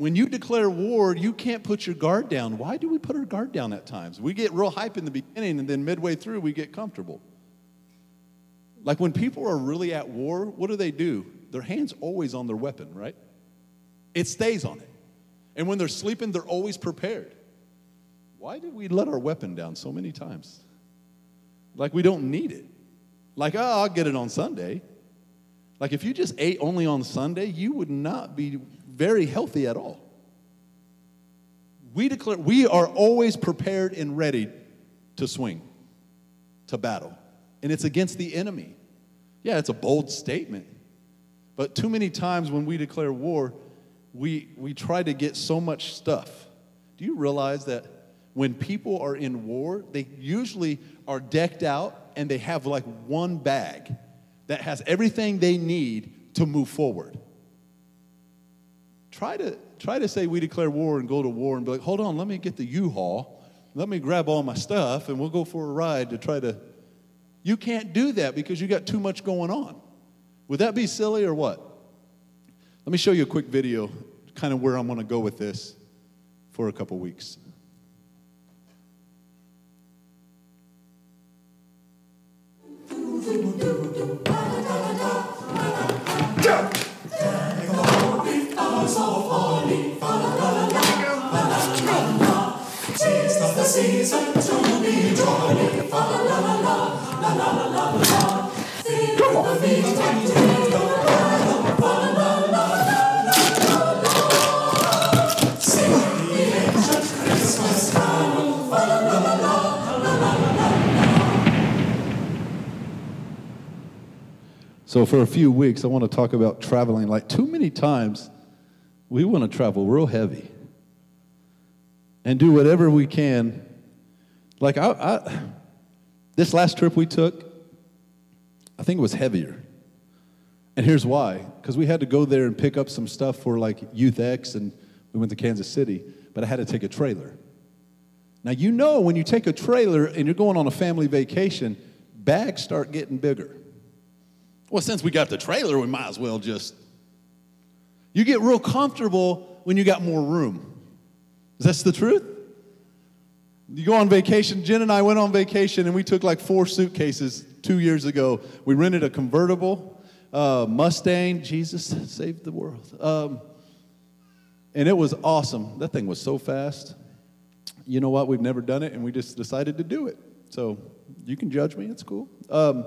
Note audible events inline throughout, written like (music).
when you declare war, you can't put your guard down. Why do we put our guard down at times? We get real hype in the beginning, and then midway through, we get comfortable. Like when people are really at war, what do they do? Their hand's always on their weapon, right? It stays on it. And when they're sleeping, they're always prepared. Why did we let our weapon down so many times? Like we don't need it. Like, oh, I'll get it on Sunday. Like if you just ate only on Sunday, you would not be very healthy at all. We declare we are always prepared and ready to swing, to battle. And it's against the enemy. Yeah, it's a bold statement. But too many times when we declare war, we, we try to get so much stuff. Do you realize that when people are in war, they usually are decked out and they have like one bag that has everything they need to move forward? Try to, try to say we declare war and go to war and be like, hold on, let me get the U Haul, let me grab all my stuff, and we'll go for a ride to try to. You can't do that because you got too much going on. Would that be silly or what? Let me show you a quick video, kind of where I'm going to go with this for a couple weeks. (laughs) So, for a few weeks, I want to talk about traveling. Like, too many times we want to travel real heavy and do whatever we can. Like, I, I, this last trip we took, I think it was heavier. And here's why because we had to go there and pick up some stuff for like Youth X, and we went to Kansas City, but I had to take a trailer. Now, you know, when you take a trailer and you're going on a family vacation, bags start getting bigger. Well, since we got the trailer, we might as well just. You get real comfortable when you got more room. Is that the truth? You go on vacation. Jen and I went on vacation and we took like four suitcases two years ago. We rented a convertible uh, Mustang. Jesus saved the world. Um, and it was awesome. That thing was so fast. You know what? We've never done it and we just decided to do it. So you can judge me. It's cool. Um,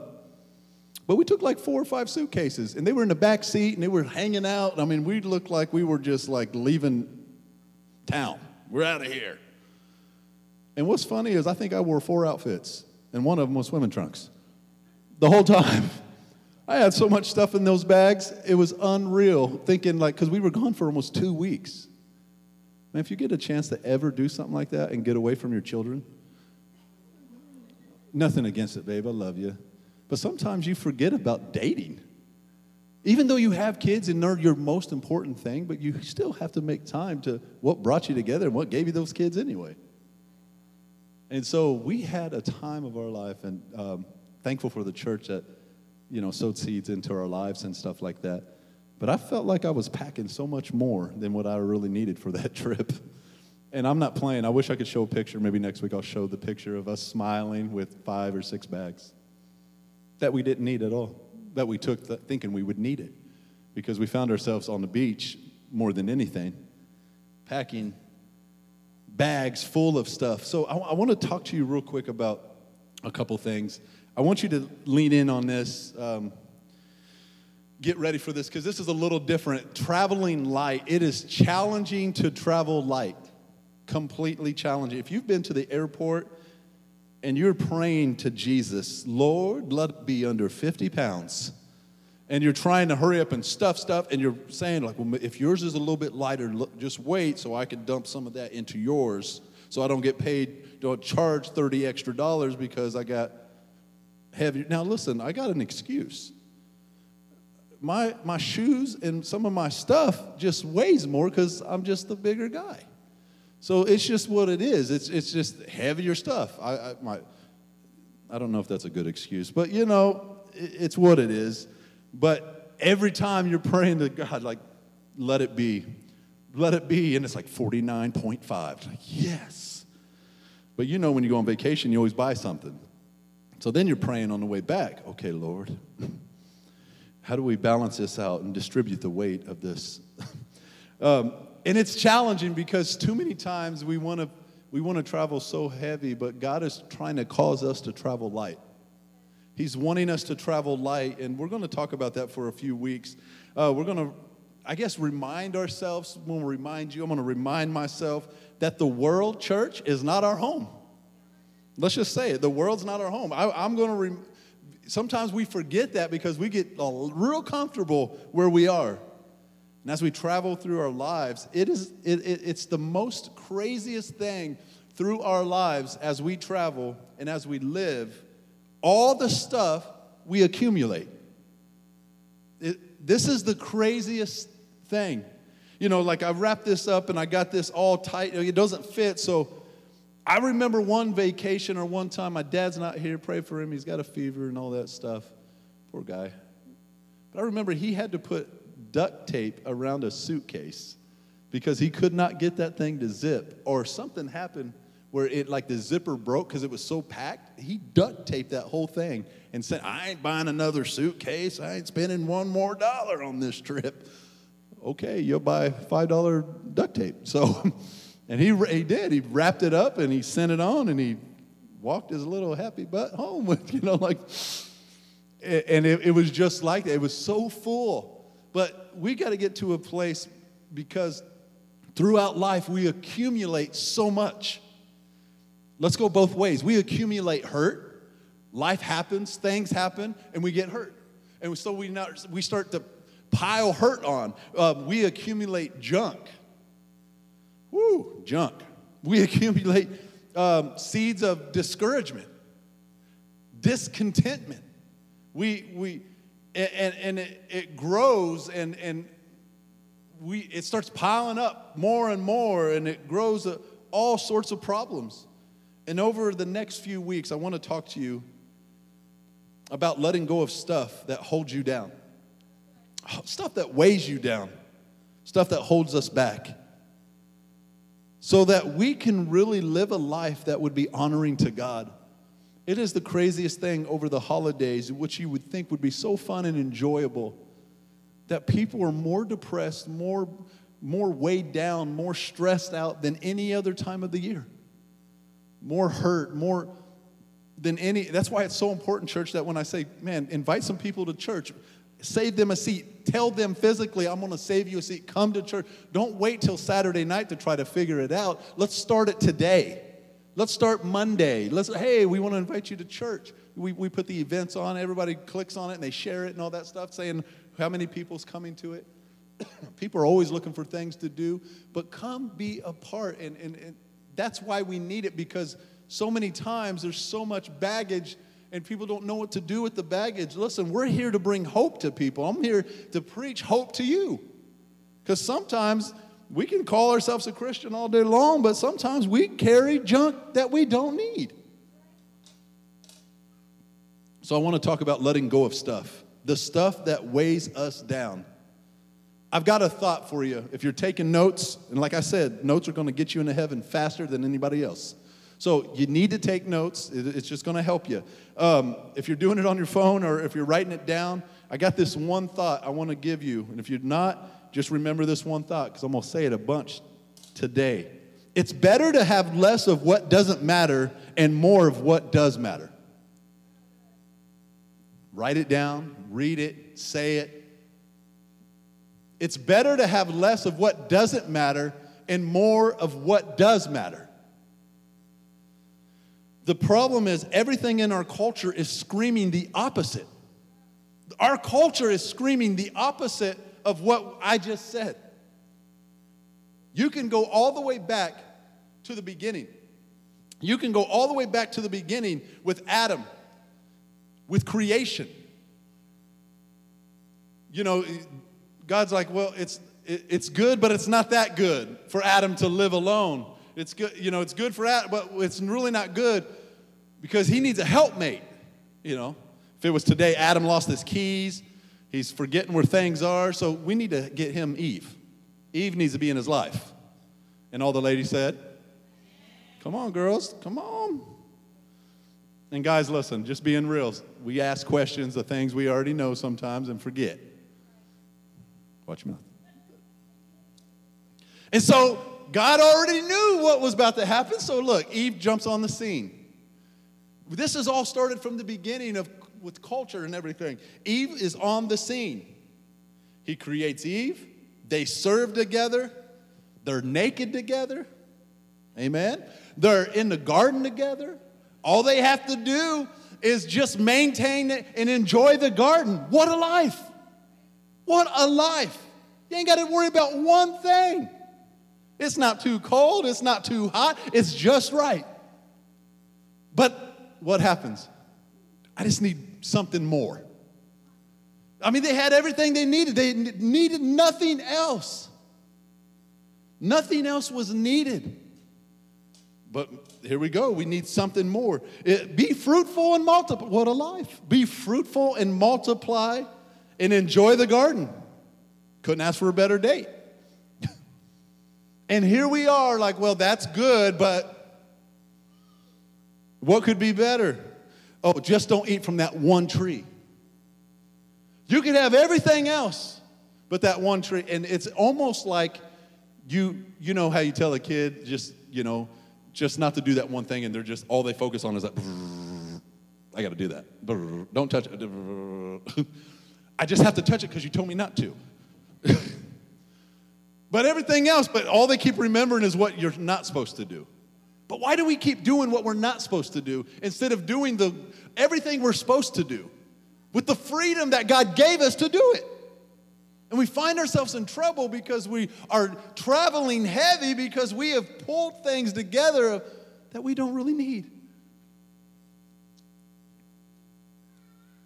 but we took like four or five suitcases, and they were in the back seat, and they were hanging out. I mean, we looked like we were just like leaving town. We're out of here. And what's funny is I think I wore four outfits, and one of them was swimming trunks. The whole time. (laughs) I had so much stuff in those bags, it was unreal. Thinking like, because we were gone for almost two weeks. Man, if you get a chance to ever do something like that and get away from your children, nothing against it, babe. I love you. But sometimes you forget about dating. Even though you have kids and they're your most important thing, but you still have to make time to what brought you together and what gave you those kids anyway. And so we had a time of our life, and um, thankful for the church that, you know, sowed seeds into our lives and stuff like that. But I felt like I was packing so much more than what I really needed for (laughs) that trip. And I'm not playing. I wish I could show a picture. Maybe next week I'll show the picture of us smiling with five or six bags that we didn't need at all, that we took thinking we would need it because we found ourselves on the beach more than anything, packing bags full of stuff. So I, I want to talk to you real quick about a couple things. I want you to lean in on this. Um, get ready for this because this is a little different. Traveling light, it is challenging to travel light, completely challenging. If you've been to the airport, and you're praying to Jesus, Lord, let it be under 50 pounds. And you're trying to hurry up and stuff stuff, and you're saying, like, well, if yours is a little bit lighter, just wait so I can dump some of that into yours so I don't get paid, don't charge 30 extra dollars because I got heavy. Now, listen, I got an excuse. My, my shoes and some of my stuff just weighs more because I'm just the bigger guy. So it's just what it is. It's, it's just heavier stuff. I, I, my, I don't know if that's a good excuse, but you know, it, it's what it is. But every time you're praying to God, like, let it be let it be. And it's like 49.5. Like, yes. But you know, when you go on vacation, you always buy something. So then you're praying on the way back. Okay, Lord, how do we balance this out and distribute the weight of this? (laughs) um, and it's challenging because too many times we want to we want to travel so heavy, but God is trying to cause us to travel light. He's wanting us to travel light, and we're going to talk about that for a few weeks. Uh, we're going to, I guess, remind ourselves, when we remind you, I'm going to remind myself that the world, church, is not our home. Let's just say it the world's not our home. I, am going to, rem- sometimes we forget that because we get real comfortable where we are. And as we travel through our lives, it is, it, it, it's the most craziest thing through our lives as we travel and as we live, all the stuff we accumulate. It, this is the craziest thing. You know, like I wrapped this up and I got this all tight. It doesn't fit. So I remember one vacation or one time, my dad's not here. Pray for him. He's got a fever and all that stuff. Poor guy. But I remember he had to put duct tape around a suitcase because he could not get that thing to zip. Or something happened where it like the zipper broke because it was so packed. He duct taped that whole thing and said i ain't buying another suitcase. I ain't spending one more dollar on this trip. Okay you'll buy five dollar duct tape. So (laughs) and he, he did. He wrapped it up and he sent it on and he walked his little happy butt home with (laughs) you know like and it, it was just like that. It was so full. But we got to get to a place because throughout life we accumulate so much. Let's go both ways. We accumulate hurt. Life happens, things happen, and we get hurt. And so we, not, we start to pile hurt on. Uh, we accumulate junk. Woo, junk. We (laughs) accumulate um, seeds of discouragement, discontentment. We, we, and, and it, it grows and, and we, it starts piling up more and more and it grows uh, all sorts of problems. And over the next few weeks, I want to talk to you about letting go of stuff that holds you down, stuff that weighs you down, stuff that holds us back, so that we can really live a life that would be honoring to God. It is the craziest thing over the holidays, which you would think would be so fun and enjoyable, that people are more depressed, more, more weighed down, more stressed out than any other time of the year. More hurt, more than any. That's why it's so important, church, that when I say, man, invite some people to church, save them a seat, tell them physically, I'm going to save you a seat, come to church. Don't wait till Saturday night to try to figure it out. Let's start it today. Let's start Monday. Let's, hey, we want to invite you to church. We, we put the events on, everybody clicks on it and they share it and all that stuff, saying how many people's coming to it. (coughs) People are always looking for things to do, but come be a part. And, and, and that's why we need it because so many times there's so much baggage and people don't know what to do with the baggage. Listen, we're here to bring hope to people. I'm here to preach hope to you. Because sometimes we can call ourselves a Christian all day long, but sometimes we carry junk that we don't need. So I want to talk about letting go of stuff, the stuff that weighs us down. I've got a thought for you. If you're taking notes, and like I said, notes are going to get you into heaven faster than anybody else. So you need to take notes. It's just going to help you. Um, if you're doing it on your phone or if you're writing it down, I got this one thought I want to give you. And if you're not, just remember this one thought because I'm going to say it a bunch today. It's better to have less of what doesn't matter and more of what does matter. Write it down, read it, say it. It's better to have less of what doesn't matter and more of what does matter. The problem is, everything in our culture is screaming the opposite. Our culture is screaming the opposite of what I just said. You can go all the way back to the beginning. You can go all the way back to the beginning with Adam, with creation. You know, God's like, well, it's, it's good, but it's not that good for Adam to live alone. It's good, you know, it's good for Adam, but it's really not good because he needs a helpmate, you know. If it was today, Adam lost his keys, He's forgetting where things are, so we need to get him Eve. Eve needs to be in his life. And all the ladies said, Come on, girls, come on. And guys, listen, just being real, we ask questions of things we already know sometimes and forget. Watch your mouth. And so God already knew what was about to happen. So look, Eve jumps on the scene. This has all started from the beginning of with culture and everything. Eve is on the scene. He creates Eve. They serve together. They're naked together. Amen. They're in the garden together. All they have to do is just maintain it and enjoy the garden. What a life! What a life! You ain't got to worry about one thing. It's not too cold, it's not too hot, it's just right. But what happens? I just need something more. I mean, they had everything they needed, they needed nothing else. Nothing else was needed. But here we go. We need something more. It, be fruitful and multiply. What a life. Be fruitful and multiply and enjoy the garden. Couldn't ask for a better date. (laughs) and here we are, like, well, that's good, but what could be better? Oh, just don't eat from that one tree. You could have everything else, but that one tree. And it's almost like you, you know how you tell a kid, just, you know, just not to do that one thing, and they're just, all they focus on is that, I got to do that. Don't touch it. (laughs) I just have to touch it because you told me not to. (laughs) but everything else, but all they keep remembering is what you're not supposed to do. But why do we keep doing what we're not supposed to do instead of doing the everything we're supposed to do with the freedom that God gave us to do it? And we find ourselves in trouble because we are traveling heavy because we have pulled things together that we don't really need.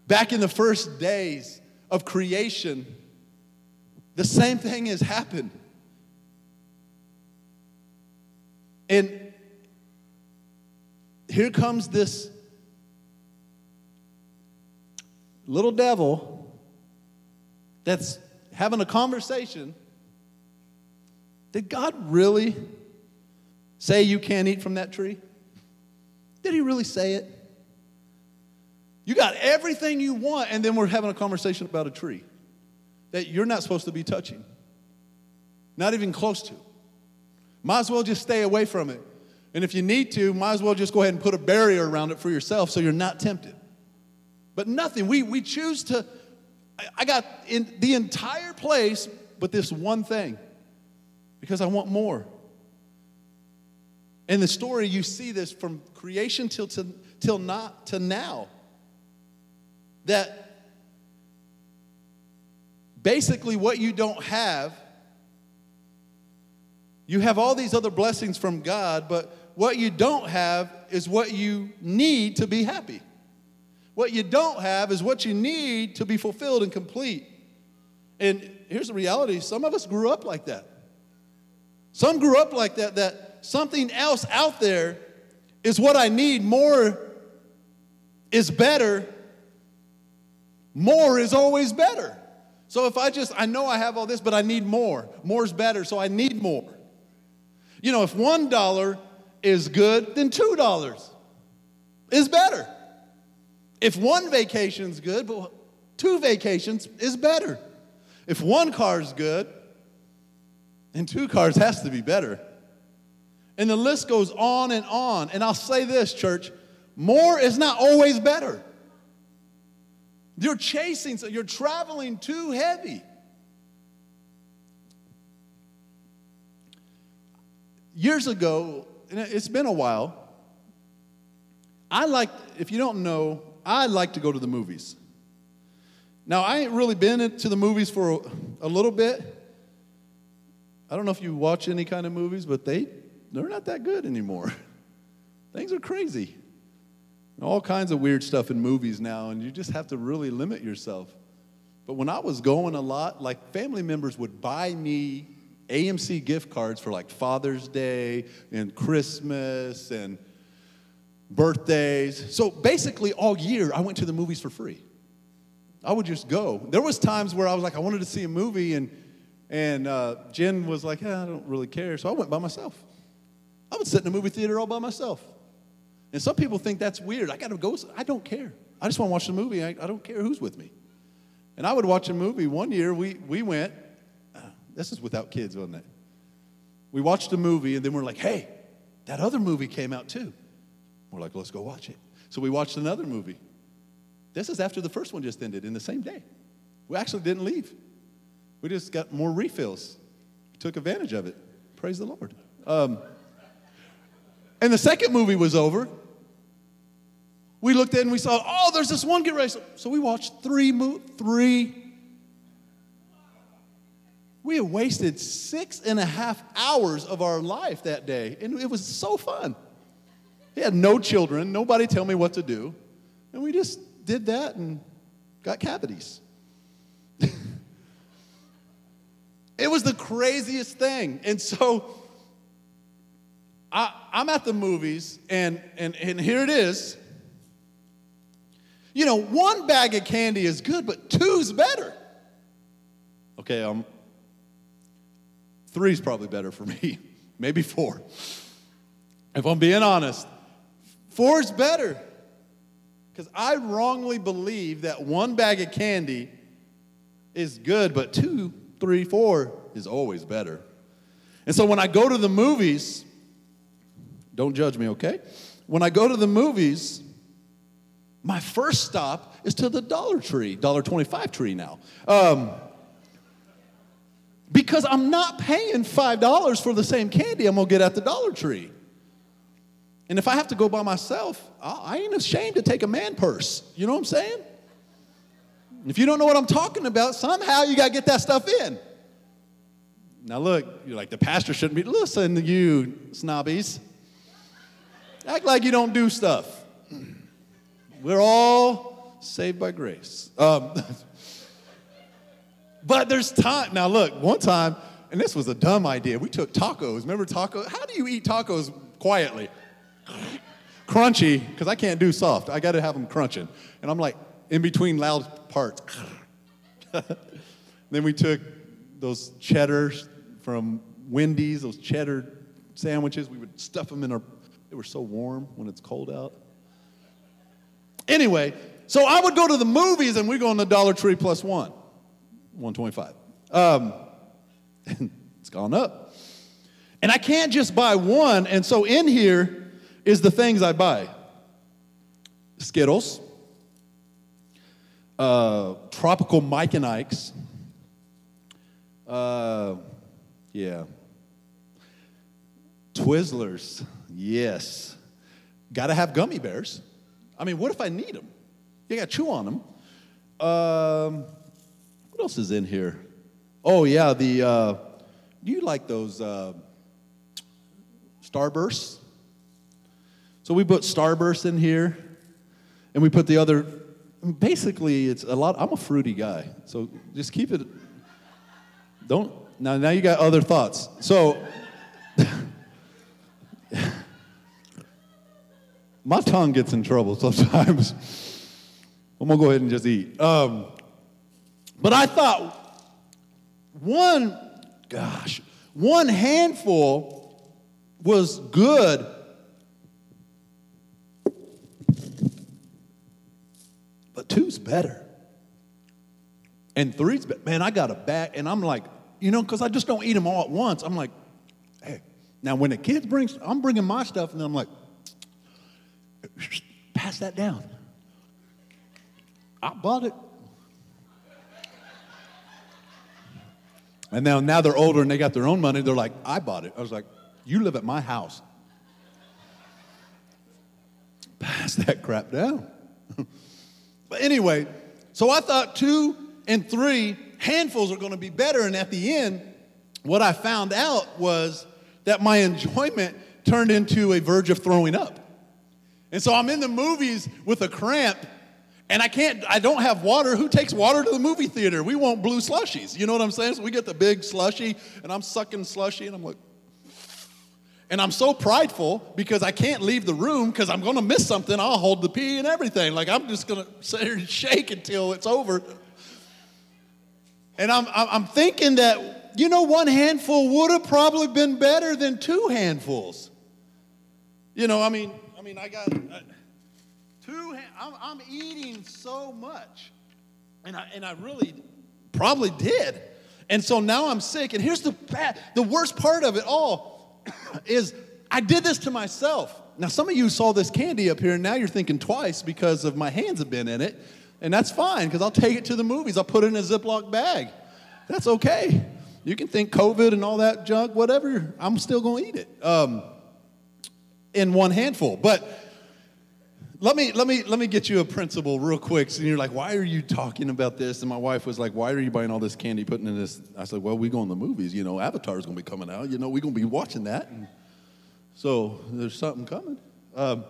Back in the first days of creation, the same thing has happened. And here comes this little devil that's having a conversation. Did God really say you can't eat from that tree? Did he really say it? You got everything you want, and then we're having a conversation about a tree that you're not supposed to be touching, not even close to. Might as well just stay away from it. And if you need to, might as well just go ahead and put a barrier around it for yourself so you're not tempted. But nothing. We, we choose to I got in the entire place but this one thing because I want more. In the story, you see this from creation till, to, till not to now. That basically what you don't have, you have all these other blessings from God, but what you don't have is what you need to be happy. What you don't have is what you need to be fulfilled and complete. And here's the reality some of us grew up like that. Some grew up like that, that something else out there is what I need. More is better. More is always better. So if I just, I know I have all this, but I need more. More is better, so I need more. You know, if $1 is good, then $2 is better. If one vacation's good, but two vacations is better. If one car's good, and two cars has to be better. And the list goes on and on. And I'll say this, church more is not always better. You're chasing, so you're traveling too heavy. Years ago, it's been a while, I like, if you don't know, I like to go to the movies. Now, I ain't really been to the movies for a, a little bit. I don't know if you watch any kind of movies, but they, they're not that good anymore. (laughs) Things are crazy. All kinds of weird stuff in movies now, and you just have to really limit yourself. But when I was going a lot, like family members would buy me AMC gift cards for like Father's Day and Christmas and birthdays. So basically, all year, I went to the movies for free. I would just go. There was times where I was like, I wanted to see a movie, and And uh, Jen was like, "Yeah, I don't really care. So I went by myself. I would sit in a movie theater all by myself. And some people think that's weird. I got to go. I don't care. I just want to watch the movie. I, I, don't care who's with me. And I would watch a movie. One year we, we went, this is without kids, wasn't it? We watched a movie and then we're like, hey, that other movie came out too. We're like, let's go watch it. So we watched another movie. This is after the first one just ended in the same day. We actually didn't leave. We just got more refills. Took advantage of it. Praise the Lord. Um, and the second movie was over. We looked in and we saw, oh, there's this one get ready. So we watched three, mo- three. We had wasted six and a half hours of our life that day, and it was so fun. We had no children, nobody tell me what to do, and we just did that and got cavities. (laughs) it was the craziest thing. And so I, am at the movies, and, and, and here it is. You know, one bag of candy is good, but two's better. Okay, um, three's probably better for me. (laughs) Maybe four. If I'm being honest, four is better. Because I wrongly believe that one bag of candy is good, but two, three, four is always better. And so when I go to the movies, don't judge me, okay? When I go to the movies, my first stop is to the Dollar Tree, Dollar Twenty-Five Tree now. Um, because I'm not paying $5 for the same candy I'm gonna get at the Dollar Tree. And if I have to go by myself, I ain't ashamed to take a man purse. You know what I'm saying? If you don't know what I'm talking about, somehow you gotta get that stuff in. Now, look, you're like, the pastor shouldn't be, listen to you, snobbies. Act like you don't do stuff. We're all saved by grace. Um, (laughs) but there's time. Now, look, one time, and this was a dumb idea. We took tacos. Remember tacos? How do you eat tacos quietly? Crunchy, because I can't do soft. I got to have them crunching. And I'm like, in between loud parts. (laughs) then we took those cheddars from Wendy's, those cheddar sandwiches. We would stuff them in our they were so warm when it's cold out. Anyway, so I would go to the movies and we go on the Dollar Tree plus one, 125. Um, (laughs) it's gone up. And I can't just buy one. And so in here is the things I buy Skittles, uh, tropical Mike and Ike's. Uh, yeah. Twizzlers. Yes. Got to have gummy bears. I mean, what if I need them? You got to chew on them. Um, what else is in here? Oh, yeah, the, uh, do you like those uh, Starbursts? So we put Starburst in here, and we put the other, basically, it's a lot, I'm a fruity guy, so just keep it, don't, now, now you got other thoughts. So, (laughs) my tongue gets in trouble sometimes. (laughs) I'm gonna go ahead and just eat. Um, but I thought one, gosh, one handful was good. But two's better. And three's better. Man, I got a bag, and I'm like, you know, because I just don't eat them all at once. I'm like, hey. Now, when the kids bring, I'm bringing my stuff, and I'm like, (sniffs) pass that down. I bought it. And now, now they're older and they got their own money. They're like, I bought it. I was like, you live at my house. (laughs) Pass that crap down. (laughs) but anyway, so I thought two and three handfuls are going to be better. And at the end, what I found out was that my enjoyment turned into a verge of throwing up. And so I'm in the movies with a cramp and I can't, I don't have water. Who takes water to the movie theater? We want blue slushies. You know what I'm saying? So we get the big slushy and I'm sucking slushy and I'm like, and I'm so prideful because I can't leave the room because I'm to miss something. I'll hold the pee and everything. Like I'm just to (laughs) sit here and shake until it's over. And I'm, I'm thinking that you know, one handful would have probably been better than two handfuls. You know, I mean, I mean, I got uh, two. I'm, I'm eating so much, and I and I really probably did, and so now I'm sick. And here's the bad, the worst part of it all (coughs) is I did this to myself. Now, some of you saw this candy up here, and now you're thinking twice because of my hands have been in it, and that's fine because I'll take it to the movies. I'll put it in a Ziploc bag. That's okay. You can think COVID and all that junk, whatever. I'm still going to eat it um, in one handful. But let me let me let me get you a principle real quick. So you're like, why are you talking about this? And my wife was like, why are you buying all this candy, putting in this? I said, well, we go in the movies. You know, Avatar's going to be coming out. You know, we're going to be watching that. And, so there's something coming. Um,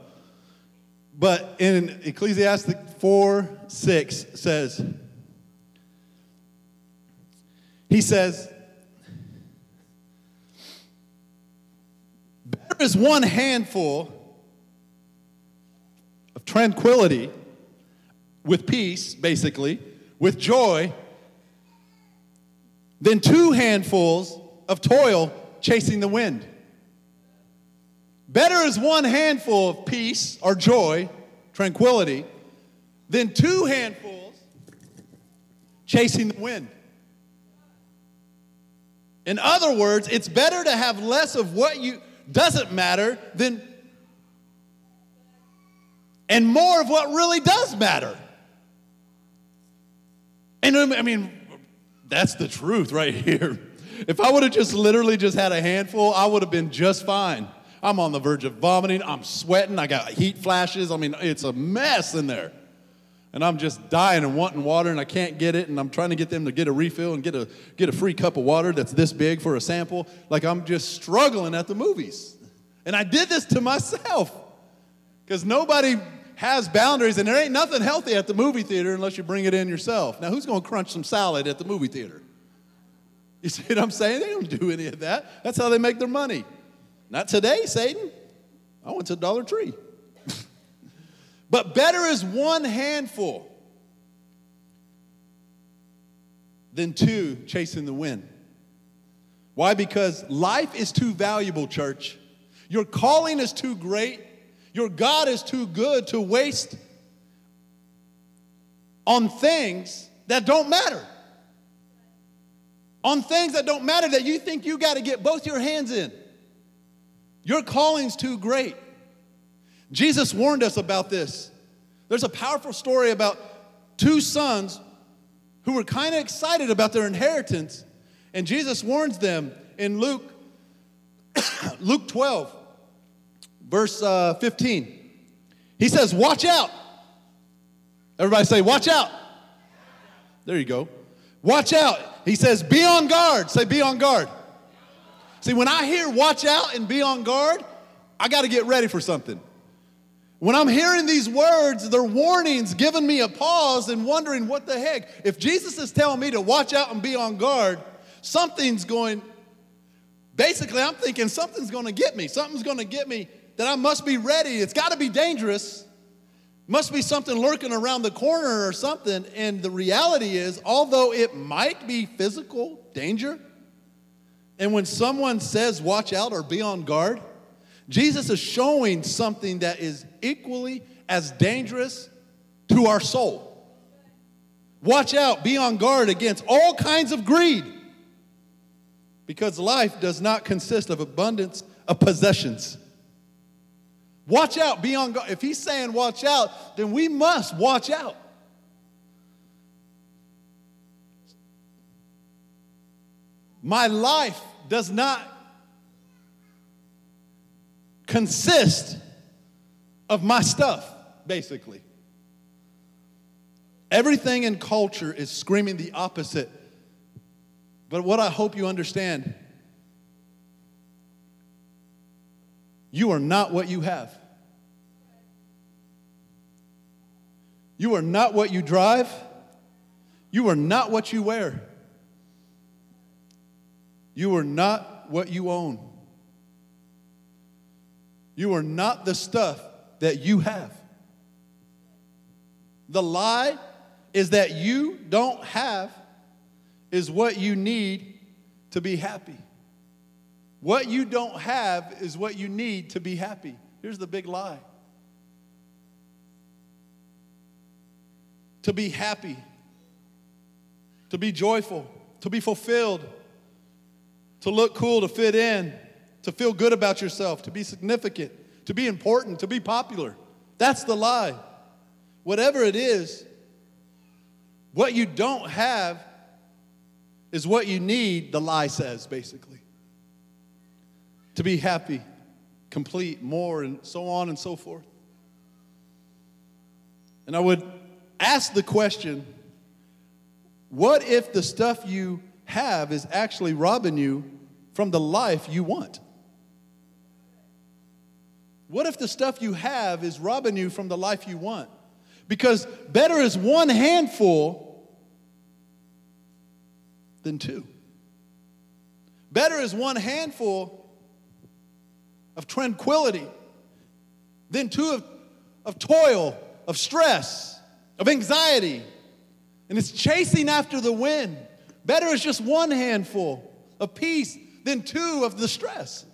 but in Ecclesiastes 4 6 says, he says, Better is one handful tranquility with peace, basically, with joy, than two handfuls of toil chasing the wind. Better is one handful of peace or joy, tranquility, than two handfuls chasing the wind. In other words, it's better to have less of what you doesn't matter than and more of what really does matter. And um, I mean, that's the truth right (laughs) here. If I would have just literally just had a handful, I would have been just fine. I'm on the verge of vomiting. I'm sweating. I got heat flashes. I mean, it's a mess in there. And I'm just dying and wanting water, and I can't get it. And I'm trying to get them to get a refill and get a, get a free cup of water that's this big for a sample. Like I'm just struggling at the movies. And I did this to myself because nobody has boundaries, and there ain't nothing healthy at the movie theater unless you bring it in yourself. Now, who's going to crunch some salad at the movie theater? You (laughs) see what I'm saying? They don't do any of that. That's how they make their money. Not today, Satan. I went to Dollar Tree. (laughs) but better is one handful than two chasing the wind. Why? Because life is too valuable, church. Your calling is too great. Your God is too good to waste on things that don't matter. On things that don't matter that you think you got to get both your hands in. Your calling's too great. Jesus warned us about this. There's a powerful story about two sons who were kind of excited about their inheritance, and Jesus warns them in Luke (coughs) Luke 12, verse uh, 15. He says, "Watch out." Everybody say, "Watch out." There you go. Watch out. He says, "Be on guard." Say, "Be on guard." See, when I hear watch out and be on guard, I got to get ready for something. When I'm hearing these words, they're warnings giving me a pause and wondering what the heck. If Jesus is telling me to watch out and be on guard, something's going, basically, I'm thinking something's going to get me. Something's going to get me that I must be ready. It's got to be dangerous. Must be something lurking around the corner or something. And the reality is, although it might be physical danger, and when someone says, watch out or be on guard, Jesus is showing something that is equally as dangerous to our soul. Watch out, be on guard against all kinds of greed. Because life does not consist of abundance of possessions. Watch out, be on guard. If he's saying watch out, then we must watch out. My life does not consist of my stuff, basically. Everything in culture is screaming the opposite. But what I hope you understand you are not what you have. You are not what you drive. You are not what you wear. You are not what you own. You are not the stuff that you have. The lie is that you don't have is what you need to be happy. What you don't have is what you need to be happy. Here's the big lie to be happy, to be joyful, to be fulfilled, to look cool, to fit in, to feel good about yourself, to be significant, to be important, to be popular. That's the lie. Whatever it is, what you don't have is what you need, the lie says, basically. To be happy, complete, more, and so on and so forth. And I would ask the question what if the stuff you have is actually robbing you from the life you want? What if the stuff you have is robbing you from the life you want? Because better is one handful than two. Better is one handful of tranquility than two of, of toil, of stress, of anxiety. And it's chasing after the wind. Better is just one handful of peace than two of the stress.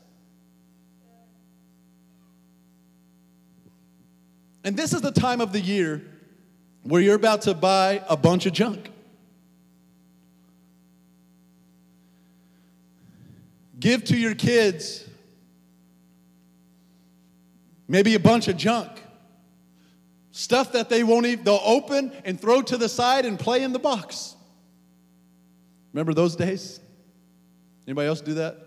And this is the time of the year where you're about to buy a bunch of junk. Give to your kids maybe a bunch of junk. Stuff that they won't even, they'll open and throw to the side and play in the box. Remember those days? Anybody else do that?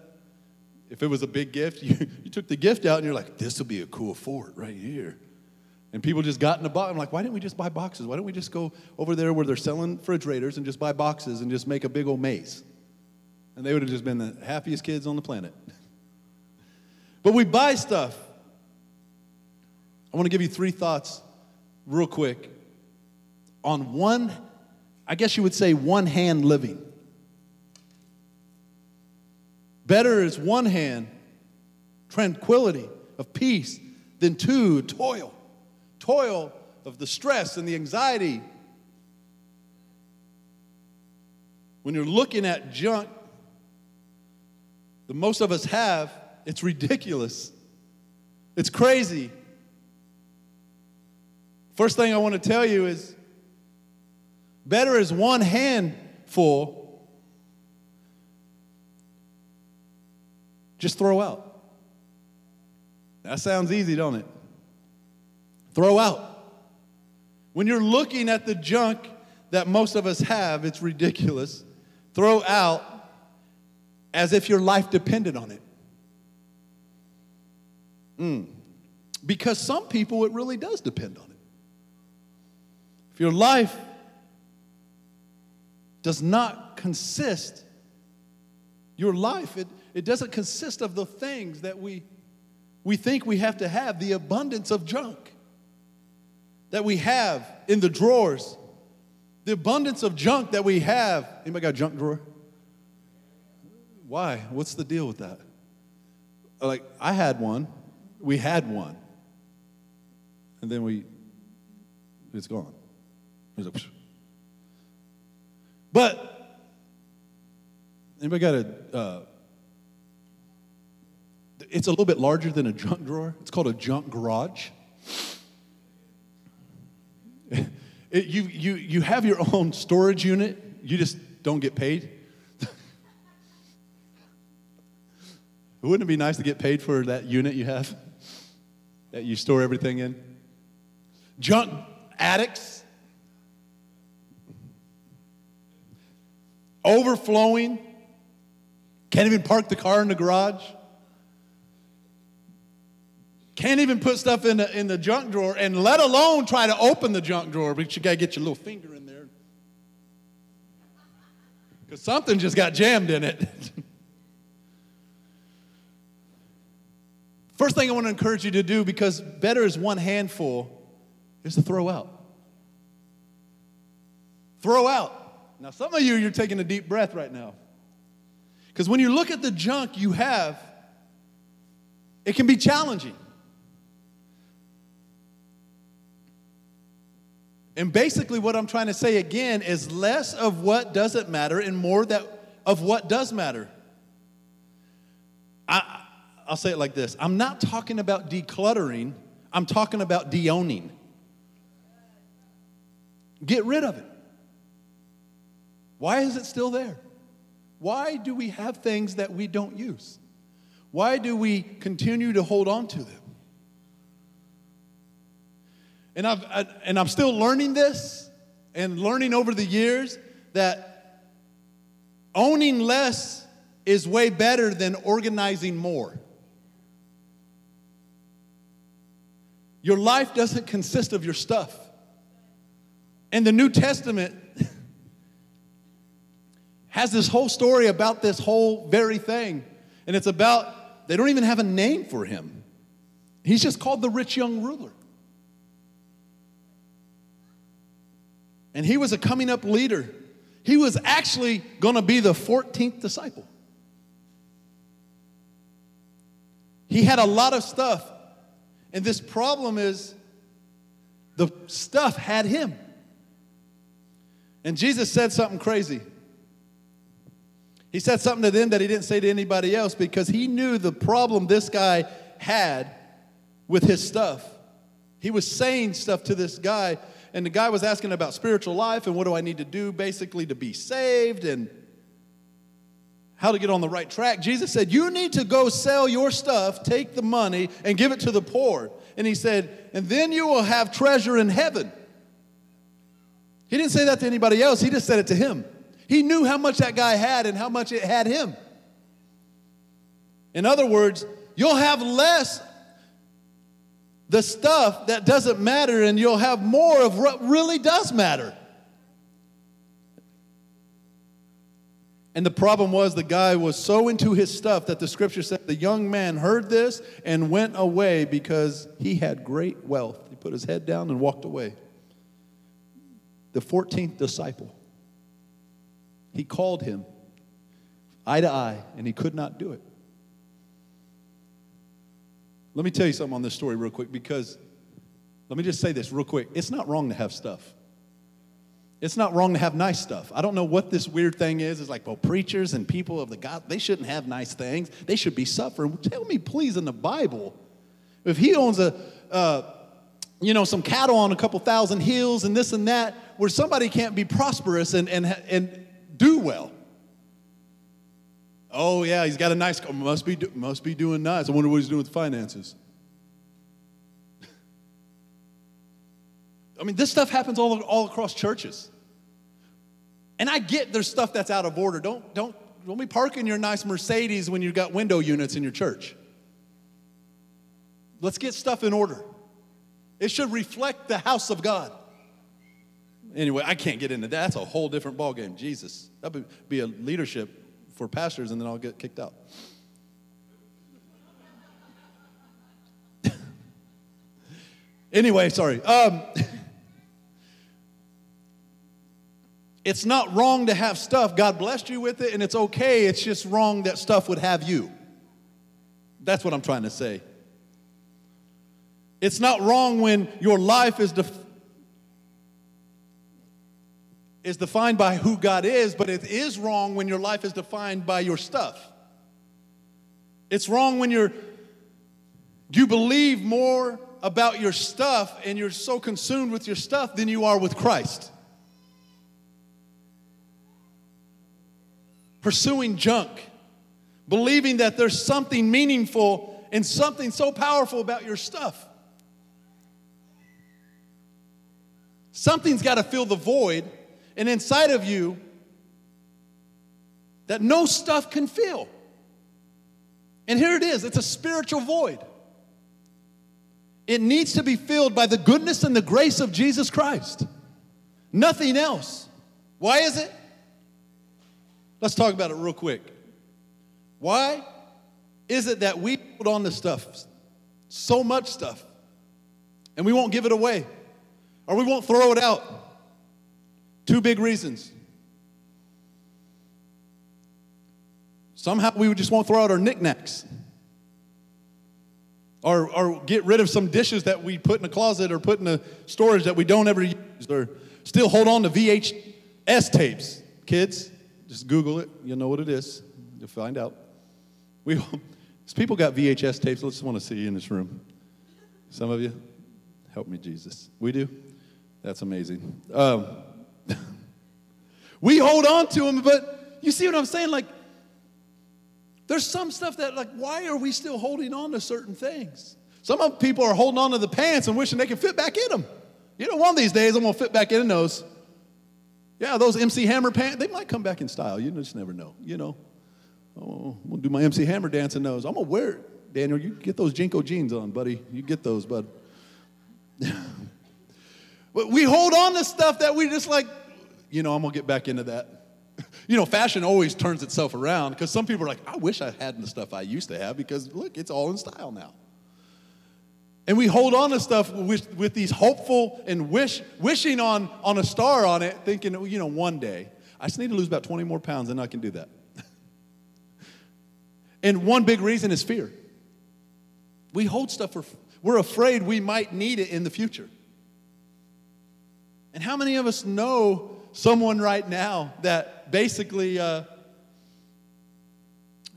If it was a big gift, (laughs) you, you took the gift out and you're like, this will be a cool fort right here. And people just got in the box. I'm like, why didn't we just buy boxes? Why don't we just go over there where they're selling refrigerators and just buy boxes and just make a big old maze? And they would have just been the happiest kids on the planet. (laughs) but we buy stuff. I want to give you three thoughts real quick on one, I guess you would say, one hand living. Better is one hand, tranquility of peace, than two, toil toil of the stress and the anxiety. When you're looking at junk that most of us have, it's ridiculous. It's crazy. First thing I want to tell you is better is one handful just throw out. That sounds easy, don't it? Throw out. When you're looking at the junk that most of us have, it's ridiculous. Throw out as if your life depended on it. Mm. Because some people, it really does depend on it. If your life does not consist, your life, it, it doesn't consist of the things that we, we think we have to have, the abundance of junk that we have in the drawers, the abundance of junk that we have. Anybody got a junk drawer? Why? What's the deal with that? Like, I had one. We had one. And then we, it's gone. It's like, but, anybody got a, uh, it's a little bit larger than a junk drawer. It's called a junk garage. It, you, you, you have your own storage unit, you just don't get paid. (laughs) Wouldn't it be nice to get paid for that unit you have that you store everything in? Junk addicts, overflowing, can't even park the car in the garage. Can't even put stuff in the, in the junk drawer, and let alone try to open the junk drawer, but you got to get your little finger in there. Because something just got jammed in it. (laughs) First thing I want to encourage you to do, because better is one handful, is to throw out. Throw out. Now, some of you, you're taking a deep breath right now. Because when you look at the junk you have, it can be challenging. And basically, what I'm trying to say again is less of what doesn't matter and more that, of what does matter. I'll say it like this I'm not talking about decluttering, I'm talking about de-owning. Get rid of it. Why is it still there? Why do we have things that we don't use? Why do we continue to hold on to them? And, I've, I, and I'm still learning this and learning over the years that owning less is way better than organizing more. Your life doesn't consist of your stuff. And the New Testament has this whole story about this whole very thing. And it's about, they don't even have a name for him. He's just called the rich young ruler. And he was a coming up leader. He was actually going to be the 14th disciple. He had a lot of stuff. And this problem is the stuff had him. And Jesus said something crazy. He said something to them that he didn't say to anybody else because he knew the problem this guy had with his stuff. He was saying stuff to this guy and the guy was asking about spiritual life and what do I need to do basically to be saved and how to get on the right track. Jesus said, You need to go sell your stuff, take the money, and give it to the poor. And he said, And then you will have treasure in heaven. He didn't say that to anybody else, he just said it to him. He knew how much that guy had and how much it had him. In other words, you'll have less the stuff that doesn't matter and you'll have more of what really does matter. And the problem was the guy was so into his stuff that the scripture said the young man heard this and went away because he had great wealth. He put his head down and walked away. The 14th disciple. He called him eye to eye and he could not do it. Let me tell you something on this story, real quick, because let me just say this real quick. It's not wrong to have stuff. It's not wrong to have nice stuff. I don't know what this weird thing is. It's like, well, preachers and people of the God, they shouldn't have nice things. They should be suffering. Tell me, please, in the Bible, if he owns a, uh, you know, some cattle on a couple thousand hills and this and that, where somebody can't be prosperous and, and, and do well. Oh, yeah, he's got a nice car. Must be, must be doing nice. I wonder what he's doing with the finances. I mean, this stuff happens all, all across churches. And I get there's stuff that's out of order. Don't, don't, don't be parking your nice Mercedes when you've got window units in your church. Let's get stuff in order. It should reflect the house of God. Anyway, I can't get into that. That's a whole different ballgame. Jesus. That would be a leadership for pastors, and then I'll get kicked out. (laughs) anyway, sorry. Um, (laughs) it's not wrong to have stuff. God blessed you with it, and it's okay. It's just wrong that stuff would have you. That's what I'm trying to say. It's not wrong when your life is def- is defined by who God is, but it is wrong when your life is defined by your stuff. It's wrong when you're you believe more about your stuff and you're so consumed with your stuff than you are with Christ. Pursuing junk, believing that there's something meaningful and something so powerful about your stuff. Something's got to fill the void and inside of you that no stuff can fill. And here it is it's a spiritual void. It needs to be filled by the goodness and the grace of Jesus Christ. Nothing else. Why is it? Let's talk about it real quick. Why is it that we put on the stuff, so much stuff, and we won't give it away or we won't throw it out? Two big reasons. Somehow we just won't throw out our knickknacks. Or, or get rid of some dishes that we put in a closet or put in a storage that we don't ever use. Or still hold on to VHS tapes. Kids, just Google it. You'll know what it is. You'll find out. We, (laughs) people got VHS tapes? Let's just want to see you in this room. Some of you? Help me, Jesus. We do? That's amazing. Um, we hold on to them, but you see what I'm saying? Like, there's some stuff that, like, why are we still holding on to certain things? Some of people are holding on to the pants and wishing they could fit back in them. You know, one of these days I'm gonna fit back in those. Yeah, those MC Hammer pants, they might come back in style. You just never know, you know. Oh, I'm gonna do my MC Hammer dance in those. I'm gonna wear it. Daniel, you get those JNCO jeans on, buddy. You get those, bud. (laughs) but we hold on to stuff that we just like, you know, I'm gonna get back into that. (laughs) You know, fashion always turns itself around because some people are like, I wish I had the stuff I used to have because look, it's all in style now. And we hold on to stuff with, with these hopeful and wish, wishing on, on a star on it, thinking, oh, you know, one day. I just need to lose about 20 more pounds and I can do that. (laughs) and one big reason is fear. We hold stuff for, we're afraid we might need it in the future. And how many of us know someone right now that basically uh,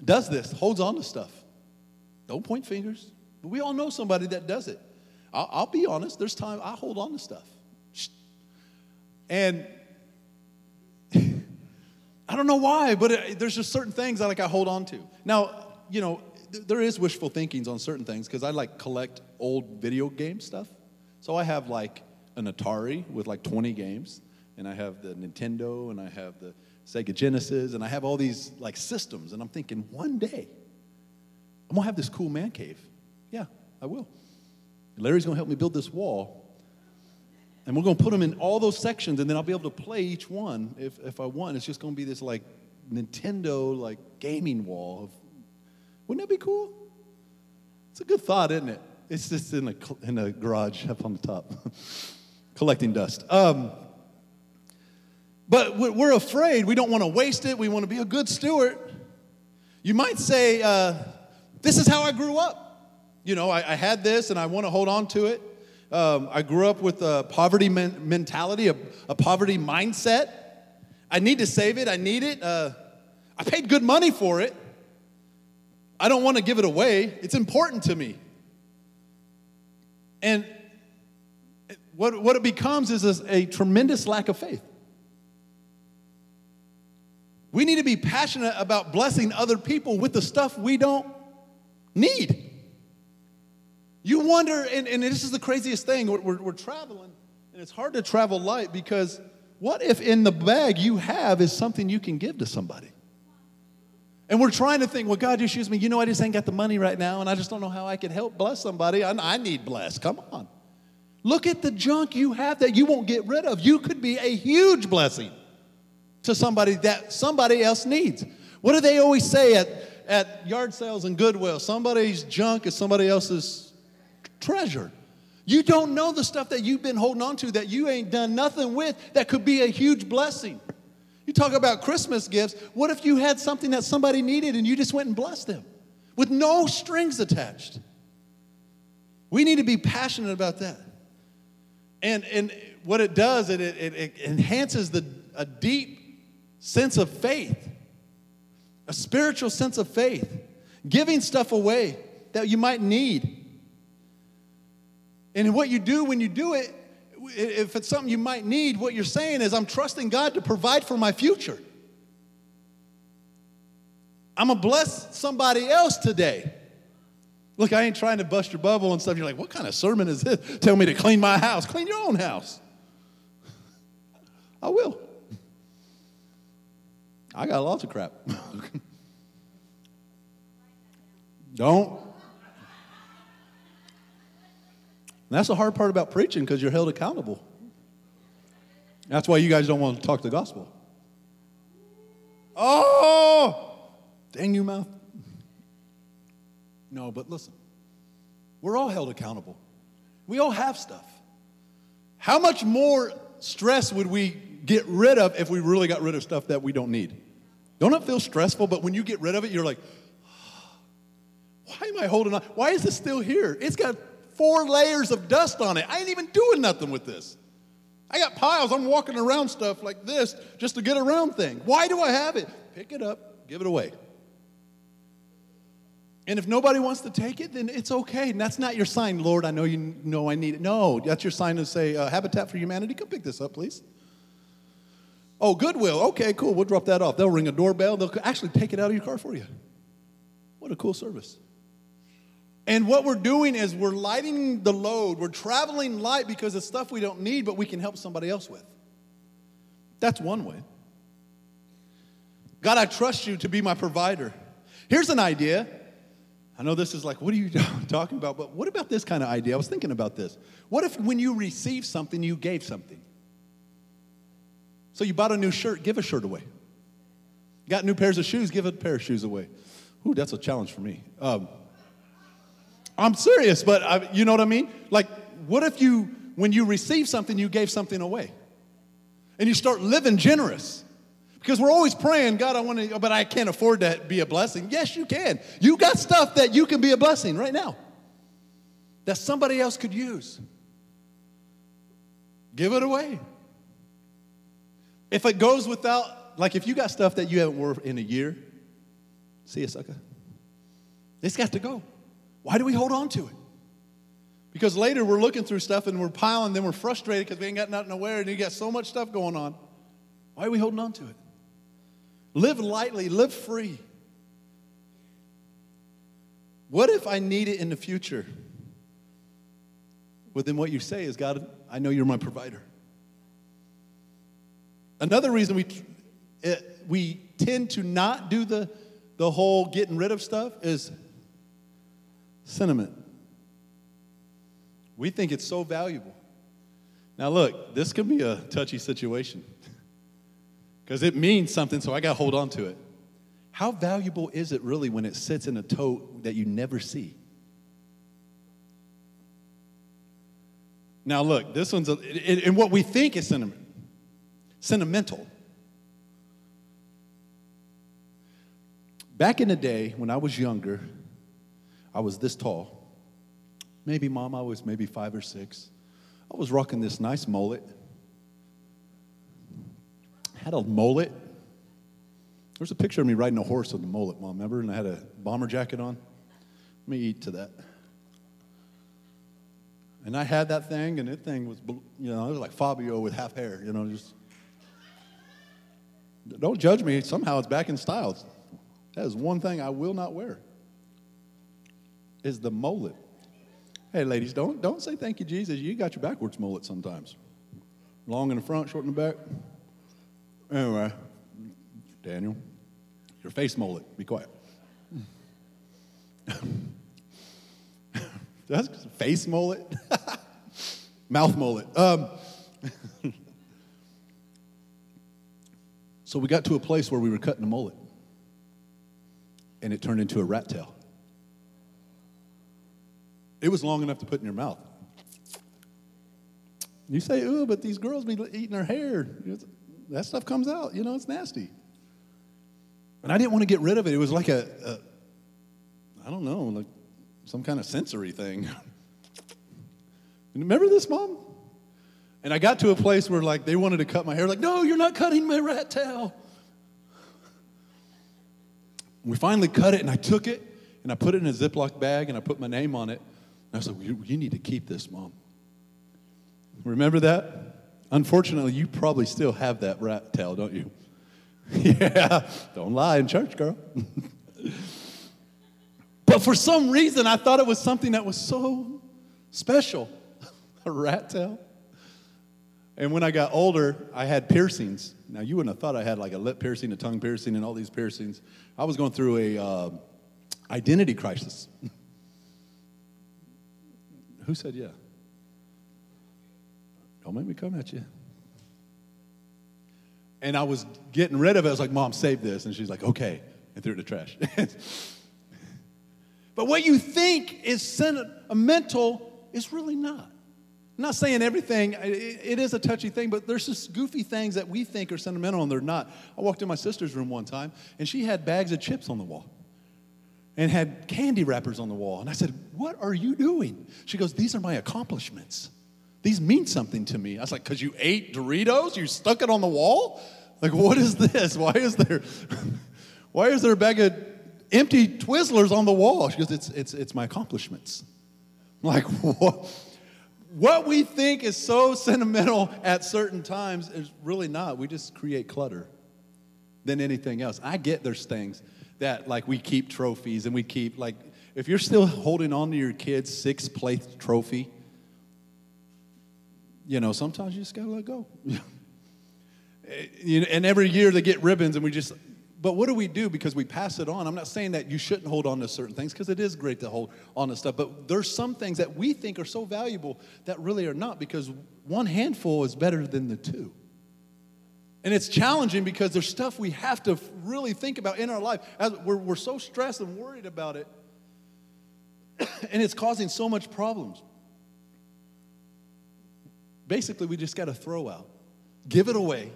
does this, holds on to stuff? Don't point fingers. But we all know somebody that does it. I'll, I'll be honest, there's time I hold on to stuff. And (laughs) I don't know why, but it, there's just certain things I like I hold on to. Now, you know, th- there is wishful thinkings on certain things because I like collect old video game stuff. So I have like an Atari with like 20 games, and I have the Nintendo, and I have the Sega Genesis, and I have all these like systems, and I'm thinking one day I'm gonna have this cool man cave. Yeah, I will. Larry's gonna help me build this wall. And we're gonna put them in all those sections, and then I'll be able to play each one if, if I want. It's just gonna be this like Nintendo like gaming wall. Of, wouldn't that be cool? It's a good thought, isn't it? It's just in a, in a garage up on the top, (laughs) collecting dust. Um, but we're afraid. We don't want to waste it. We want to be a good steward. You might say, uh, This is how I grew up. You know, I, I had this and I want to hold on to it. Um, I grew up with a poverty men- mentality, a, a, poverty mindset. I need to save it. I need it. Uh, I paid good money for it. I don't want to give it away. It's important to me. And what, what it becomes is a, a tremendous lack of faith. We need to be passionate about blessing other people with the stuff we don't need. You wonder, and, and this is the craziest thing, we're, we're, traveling, and it's hard to travel light because what if in the bag you have is something you can give to somebody? And we're trying to think, well, God, just use me. You know, I just ain't got the money right now, and I just don't know how I can help bless somebody. I, I need blessed. Come on. Look at the junk you have that you won't get rid of. You could be a huge blessing to somebody that somebody else needs. What do they always say at, at yard sales and Goodwill? Somebody's junk is somebody else's treasure. You don't know the stuff that you've been holding on to that you ain't done nothing with that could be a huge blessing. You talk about Christmas gifts. What if you had something that somebody needed and you just went and blessed them with no strings attached? We need to be passionate about that. And, and what it does, it, it, it enhances the, a deep sense of faith, a spiritual sense of faith, giving stuff away that you might need. And what you do when you do it, if it's something you might need, what you're saying is, I'm trusting God to provide for my future. I'm gonna bless somebody else today. Look, I ain't trying to bust your bubble and stuff. You're like, what kind of sermon is this? Tell me to clean my house. Clean your own house. (laughs) I will. I got lots of crap. Don't. that's the hard part about preaching because you're held accountable. That's why you guys don't want to talk the gospel. Oh, dang you, mouth. No, but listen, we're all held accountable. We all have stuff. How much more stress would we get rid of if we really got rid of stuff that we don't need? Don't it feel stressful? But when you get rid of it, you're like, (sighs) why am I holding on? Why is this still here? It's got four layers of dust on it. I ain't even doing nothing with this. I got piles. I'm walking around stuff like this just to get around things. Why do I have it? Pick it up, give it away. And if nobody wants to take it, then it's okay. And that's not your sign, Lord, I know you know I need it. No, that's your sign to say, uh, Habitat for Humanity, come pick this up, please. Oh, Goodwill. Okay, cool. We'll drop that off. They'll ring a doorbell. They'll actually take it out of your car for you. What a cool service. And what we're doing is we're lighting the load. We're traveling light because it's stuff we don't need, but we can help somebody else with. That's one way. God, I trust you to be my provider. Here's an idea. I know this is like, what are you (laughs) talking about? But what about this kind of idea? I was thinking about this. What if when you receive something, you gave something? So you bought a new shirt, give a shirt away. Got new pairs of shoes, give a pair of shoes away. Ooh, that's a challenge for me. Um, I'm serious, but I, you know what I mean? Like, what if you, when you receive something, you gave something away? And you start living generous. Because we're always praying, God, I want to, but I can't afford to be a blessing. Yes, you can. You got stuff that you can be a blessing right now that somebody else could use. Give it away. If it goes without, like if you got stuff that you haven't worn in a year, see a sucker. It's got to go. Why do we hold on to it? Because later we're looking through stuff and we're piling, then we're frustrated because we ain't got nothing to wear and you got so much stuff going on. Why are we holding on to it? Live lightly, live free. What if I need it in the future? Well, then what you say is, God, I know you're my provider. Another reason we, it, we tend to not do the, the whole getting rid of stuff is sentiment. We think it's so valuable. Now, look, this can be a touchy situation (laughs) because it means something, so I got to hold on to it. How valuable is it really when it sits in a tote that you never see? Now, look, this one's, a, and what we think is sentiment, sentimental. Back in the day, when I was younger, I was this tall. Maybe, mom, I was maybe five or six. I was rocking this nice mullet. Had a mullet. There's a picture of me riding a horse with a mullet, mom, remember? And I had a bomber jacket on. Let me eat to that. And I had that thing, and that thing was, you know, it was like Fabio with half hair, you know, just. Don't judge me. Somehow it's back in style. That is one thing I will not wear is the mullet. Hey, ladies, don't, don't say thank you, Jesus. You got your backwards mullet sometimes. Long in the front, short in the back. Anyway, Daniel, your face mullet. Be quiet. (laughs) That's face mullet, (laughs) mouth mullet. Um, (laughs) so we got to a place where we were cutting a mullet, and it turned into a rat tail. It was long enough to put in your mouth. You say, "Ooh, but these girls be eating their hair." That stuff comes out. You know, it's nasty. And I didn't want to get rid of it. It was like a, a I don't know, like some kind of sensory thing. (laughs) Remember this, mom? And I got to a place where like they wanted to cut my hair. Like, no, you're not cutting my rat tail. We finally cut it, and I took it and I put it in a Ziploc bag and I put my name on it. And I said, you, you need to keep this, Mom. Remember that? Unfortunately, you probably still have that rat tail, don't you? (laughs) yeah, don't lie in church, girl. (laughs) but for some reason, I thought it was something that was so special (laughs) a rat tail. And when I got older, I had piercings. Now, you wouldn't have thought I had like a lip piercing, a tongue piercing, and all these piercings. I was going through a uh, identity crisis. (laughs) Who said yeah? Don't make me come at you. And I was getting rid of it. I was like, Mom, save this. And she's like, okay. And threw it in the trash. (laughs) but what you think is sentimental is really not. I'm not saying everything, it is a touchy thing, but there's just goofy things that we think are sentimental and they're not. I walked in my sister's room one time and she had bags of chips on the wall and had candy wrappers on the wall. And I said, What are you doing? She goes, These are my accomplishments. These mean something to me. I was like, Because you ate Doritos? You stuck it on the wall? Like, what is this? Why is there, (laughs) why is there a bag of empty Twizzlers on the wall. She goes, it's, it's, it's my accomplishments. I'm like, (laughs) what? What we think is so (laughs) sentimental at certain times is really not. We just create clutter than anything else. I get there's things that, like, we keep trophies and we keep, like, if you're still holding on to your kid's sixth place trophy, you know, sometimes you just gotta let go. (laughs) and every year they get ribbons and we just but what do we do? Because we pass it on. I'm not saying that you shouldn't hold on to certain things because it is great to hold on to stuff but there's some things that we think are so valuable that really are not because one handful is better than the two. And it's challenging because there's stuff we have to really think about in our life. As we're, we're so stressed and worried about it (coughs) and it's causing so much problems. Basically we just got to throw out. Give it away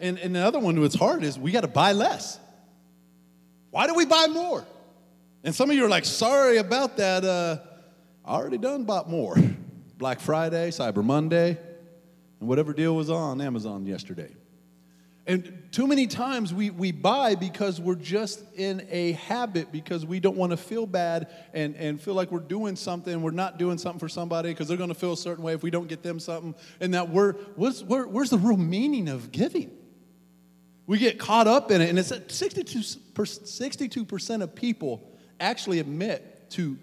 and, and the other one that's hard is we got to buy less. Why do we buy more? And some of you are like, sorry about that. Uh, I already done bought more. (laughs) Black Friday, Cyber Monday, and whatever deal was on Amazon yesterday. And too many times we, we buy because we're just in a habit because we don't want to feel bad and, and feel like we're doing something. We're not doing something for somebody because they're going to feel a certain way if we don't get them something. And that we're, what's, where, where's the real meaning of giving? We get caught up in it, and it's 62, 62% of people actually admit to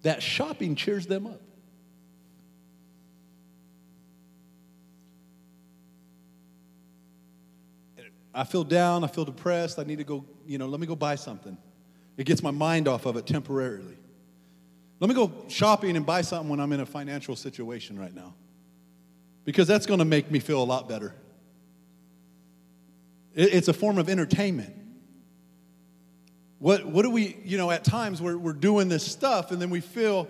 that shopping cheers them up. I feel down, I feel depressed, I need to go, you know, let me go buy something. It gets my mind off of it temporarily. Let me go shopping and buy something when I'm in a financial situation right now. Because that's going to make me feel a lot better. It's a form of entertainment. What, what do we, you know, at times we're, we're doing this stuff and then we feel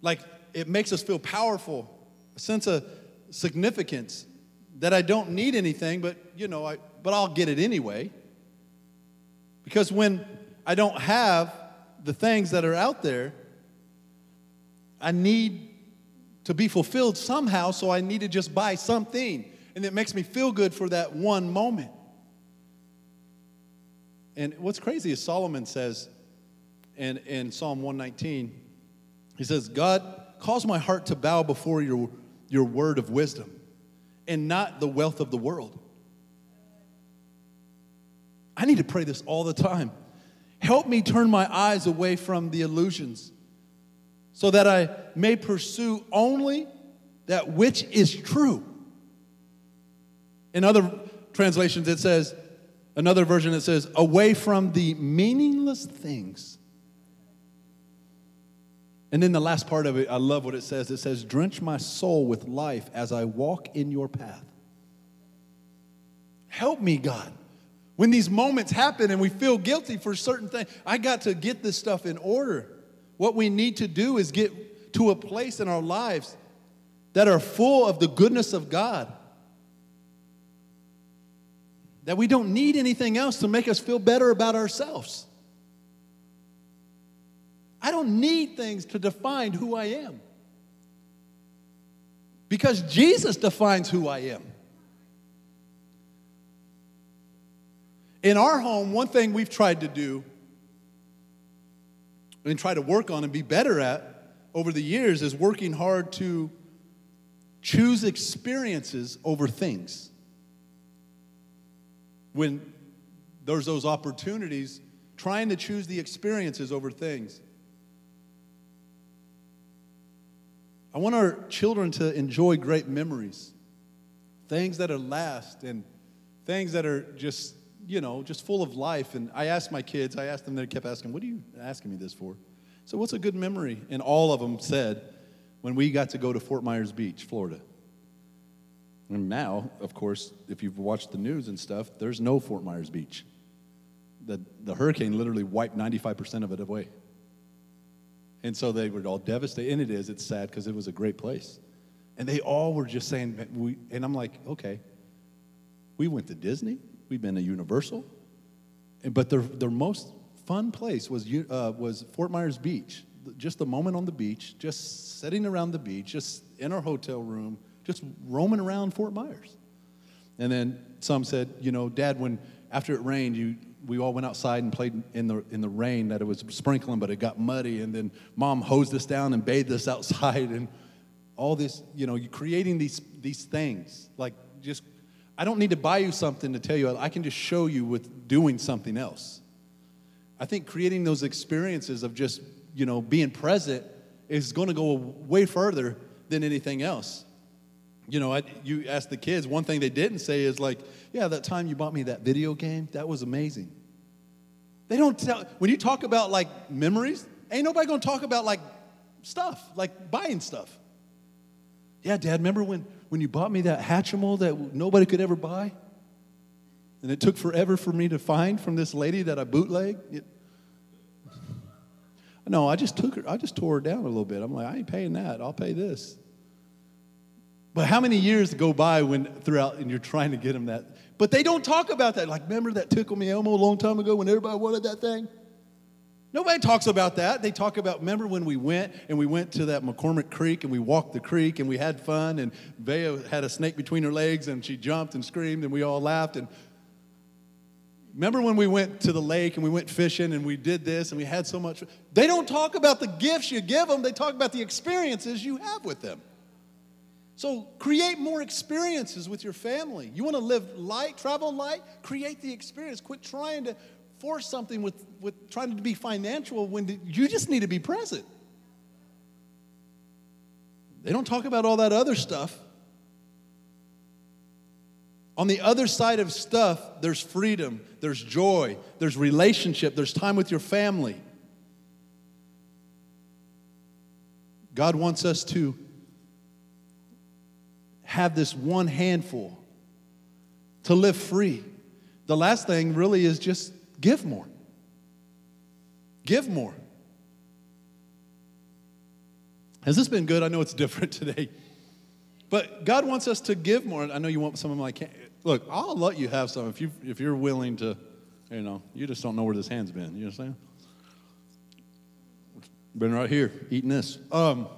like it makes us feel powerful, a sense of significance that I don't need anything, but, you know, I, but I'll get it anyway. Because when I don't have the things that are out there, I need to be fulfilled somehow, so I need to just buy something. And it makes me feel good for that one moment. And what's crazy is Solomon says in, in Psalm 119, he says, God, cause my heart to bow before your, your word of wisdom and not the wealth of the world. I need to pray this all the time. Help me turn my eyes away from the illusions so that I may pursue only that which is true. In other translations, it says, Another version that says, away from the meaningless things. And then the last part of it, I love what it says. It says, drench my soul with life as I walk in your path. Help me, God. When these moments happen and we feel guilty for certain things, I got to get this stuff in order. What we need to do is get to a place in our lives that are full of the goodness of God that we don't need anything else to make us feel better about ourselves. I don't need things to define who I am. Because Jesus defines who I am. In our home, one thing we've tried to do and try to work on and be better at over the years is working hard to choose experiences over things when there's those opportunities, trying to choose the experiences over things. I want our children to enjoy great memories, things that are last, and things that are just, you know, just full of life. And I asked my kids, I asked them, they kept asking, What are you asking me this for? So, what's a good memory? And all of them said, When we got to go to Fort Myers Beach, Florida. And now, of course, if you've watched the news and stuff, there's no Fort Myers Beach. The, the hurricane literally wiped 95% of it away. And so they were all devastated. And it is, it's sad because it was a great place. And they all were just saying, we, and I'm like, okay, we went to Disney, we've been to Universal, and, but their, their most fun place was, uh, was Fort Myers Beach. Just the moment on the beach, just sitting around the beach, just in our hotel room, just roaming around Fort Myers. And then some said, you know, Dad, when after it rained, you we all went outside and played in the, in the rain that it was sprinkling, but it got muddy. And then mom hosed us down and bathed us (laughs) outside. And all this, you know, you're creating these, these things. Like, just, I don't need to buy you something to tell you, I can just show you with doing something else. I think creating those experiences of just, you know, being present is going to go way further than anything else. You know, I, you ask the kids, one thing they didn't say is like, yeah, that time you bought me that video game, that was amazing. They don't tell, when you talk about like memories, ain't nobody gonna talk about like stuff, like buying stuff. Yeah, Dad, remember when, when you bought me that Hatchimal that nobody could ever buy? And it took forever for me to find from this lady that I bootlegged? (laughs) no, I just took her, I just tore her down a little bit. I'm like, I ain't paying that, I'll pay this. But how many years go by when throughout and you're trying to get them that? But they don't talk about that. Like, remember that Tickle Me Elmo a long time ago when everybody wanted that thing? Nobody talks about that. They talk about, remember when we went and we went to that McCormick Creek and we walked the creek and we had fun and Bea had a snake between her legs and she jumped and screamed and we all laughed. And remember when we went to the lake and we went fishing and we did this and we had so much. They don't talk about the gifts you give them, they talk about the experiences you have with them. So create more experiences with your family. You want to live light, travel light? Create the experience. Quit trying to force something with, with trying to be financial when you just need to be present. They don't talk about all that other stuff. On the other side of stuff, there's freedom, there's joy, there's relationship, there's time with your family. God wants us to have this one handful to live free. The last thing really is just give more. Give more. Has this been good? I know it's (laughs) different today. But God wants us to give more. I know you want some of my Look, I'll let you have some if you if you're willing to, you know, you just don't know where this hand's been. You understand? Been right here eating this. Um,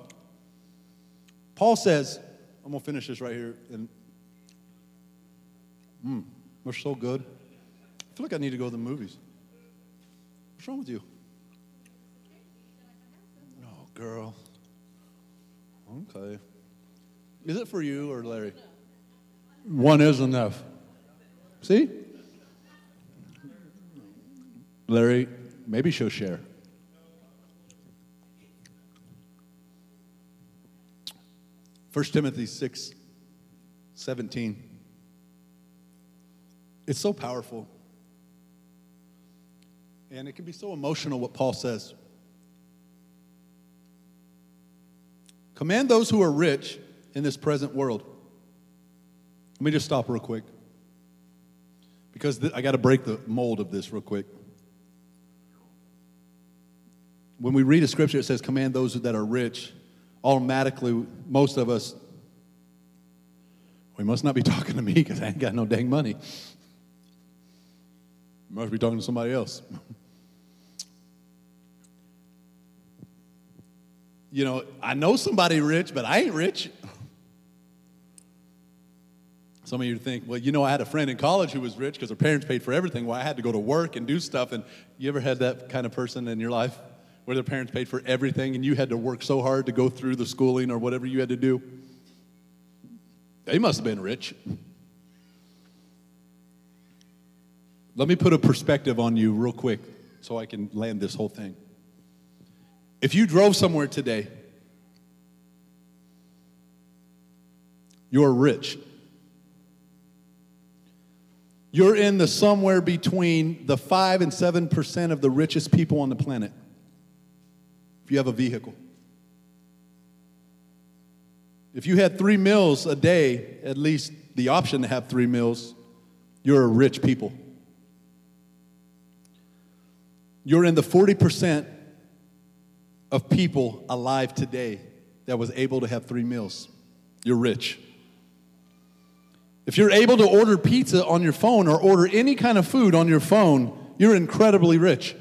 Paul says, I'm gonna finish this right here. And mmm, we're so good. I feel like I need to go to the movies. What's wrong with you? Oh, girl. Okay. Is it for you or Larry? One is enough. See? Larry, maybe she'll share. 1 Timothy 6 17. It's so powerful. And it can be so emotional what Paul says. Command those who are rich in this present world. Let me just stop real quick. Because th- I got to break the mold of this real quick. When we read a scripture, it says, Command those that are rich automatically, most of us, we must not be talking to me because I ain't got no dang money. Must be talking to somebody else. you know, I know somebody rich, but I ain't rich. Some of you think, well, you know, I had a friend in college who was rich because her parents paid for everything. Well, I had to go to work and do stuff. And you ever had that kind of person in your life? Where their parents paid for everything and you had to work so hard to go through the schooling or whatever you had to do? They must have been rich. Let me put a perspective on you real quick so I can land this whole thing. If you drove somewhere today, you're rich. You're in the somewhere between the 5 and 7% of the richest people on the planet if you have a vehicle. If you had three meals a day, at least the option to have three meals, you're a rich people. You're in the 40% of people alive today that was able to have three meals. You're rich. If you're able to order pizza on your phone or order any kind of food on your phone, you're incredibly rich.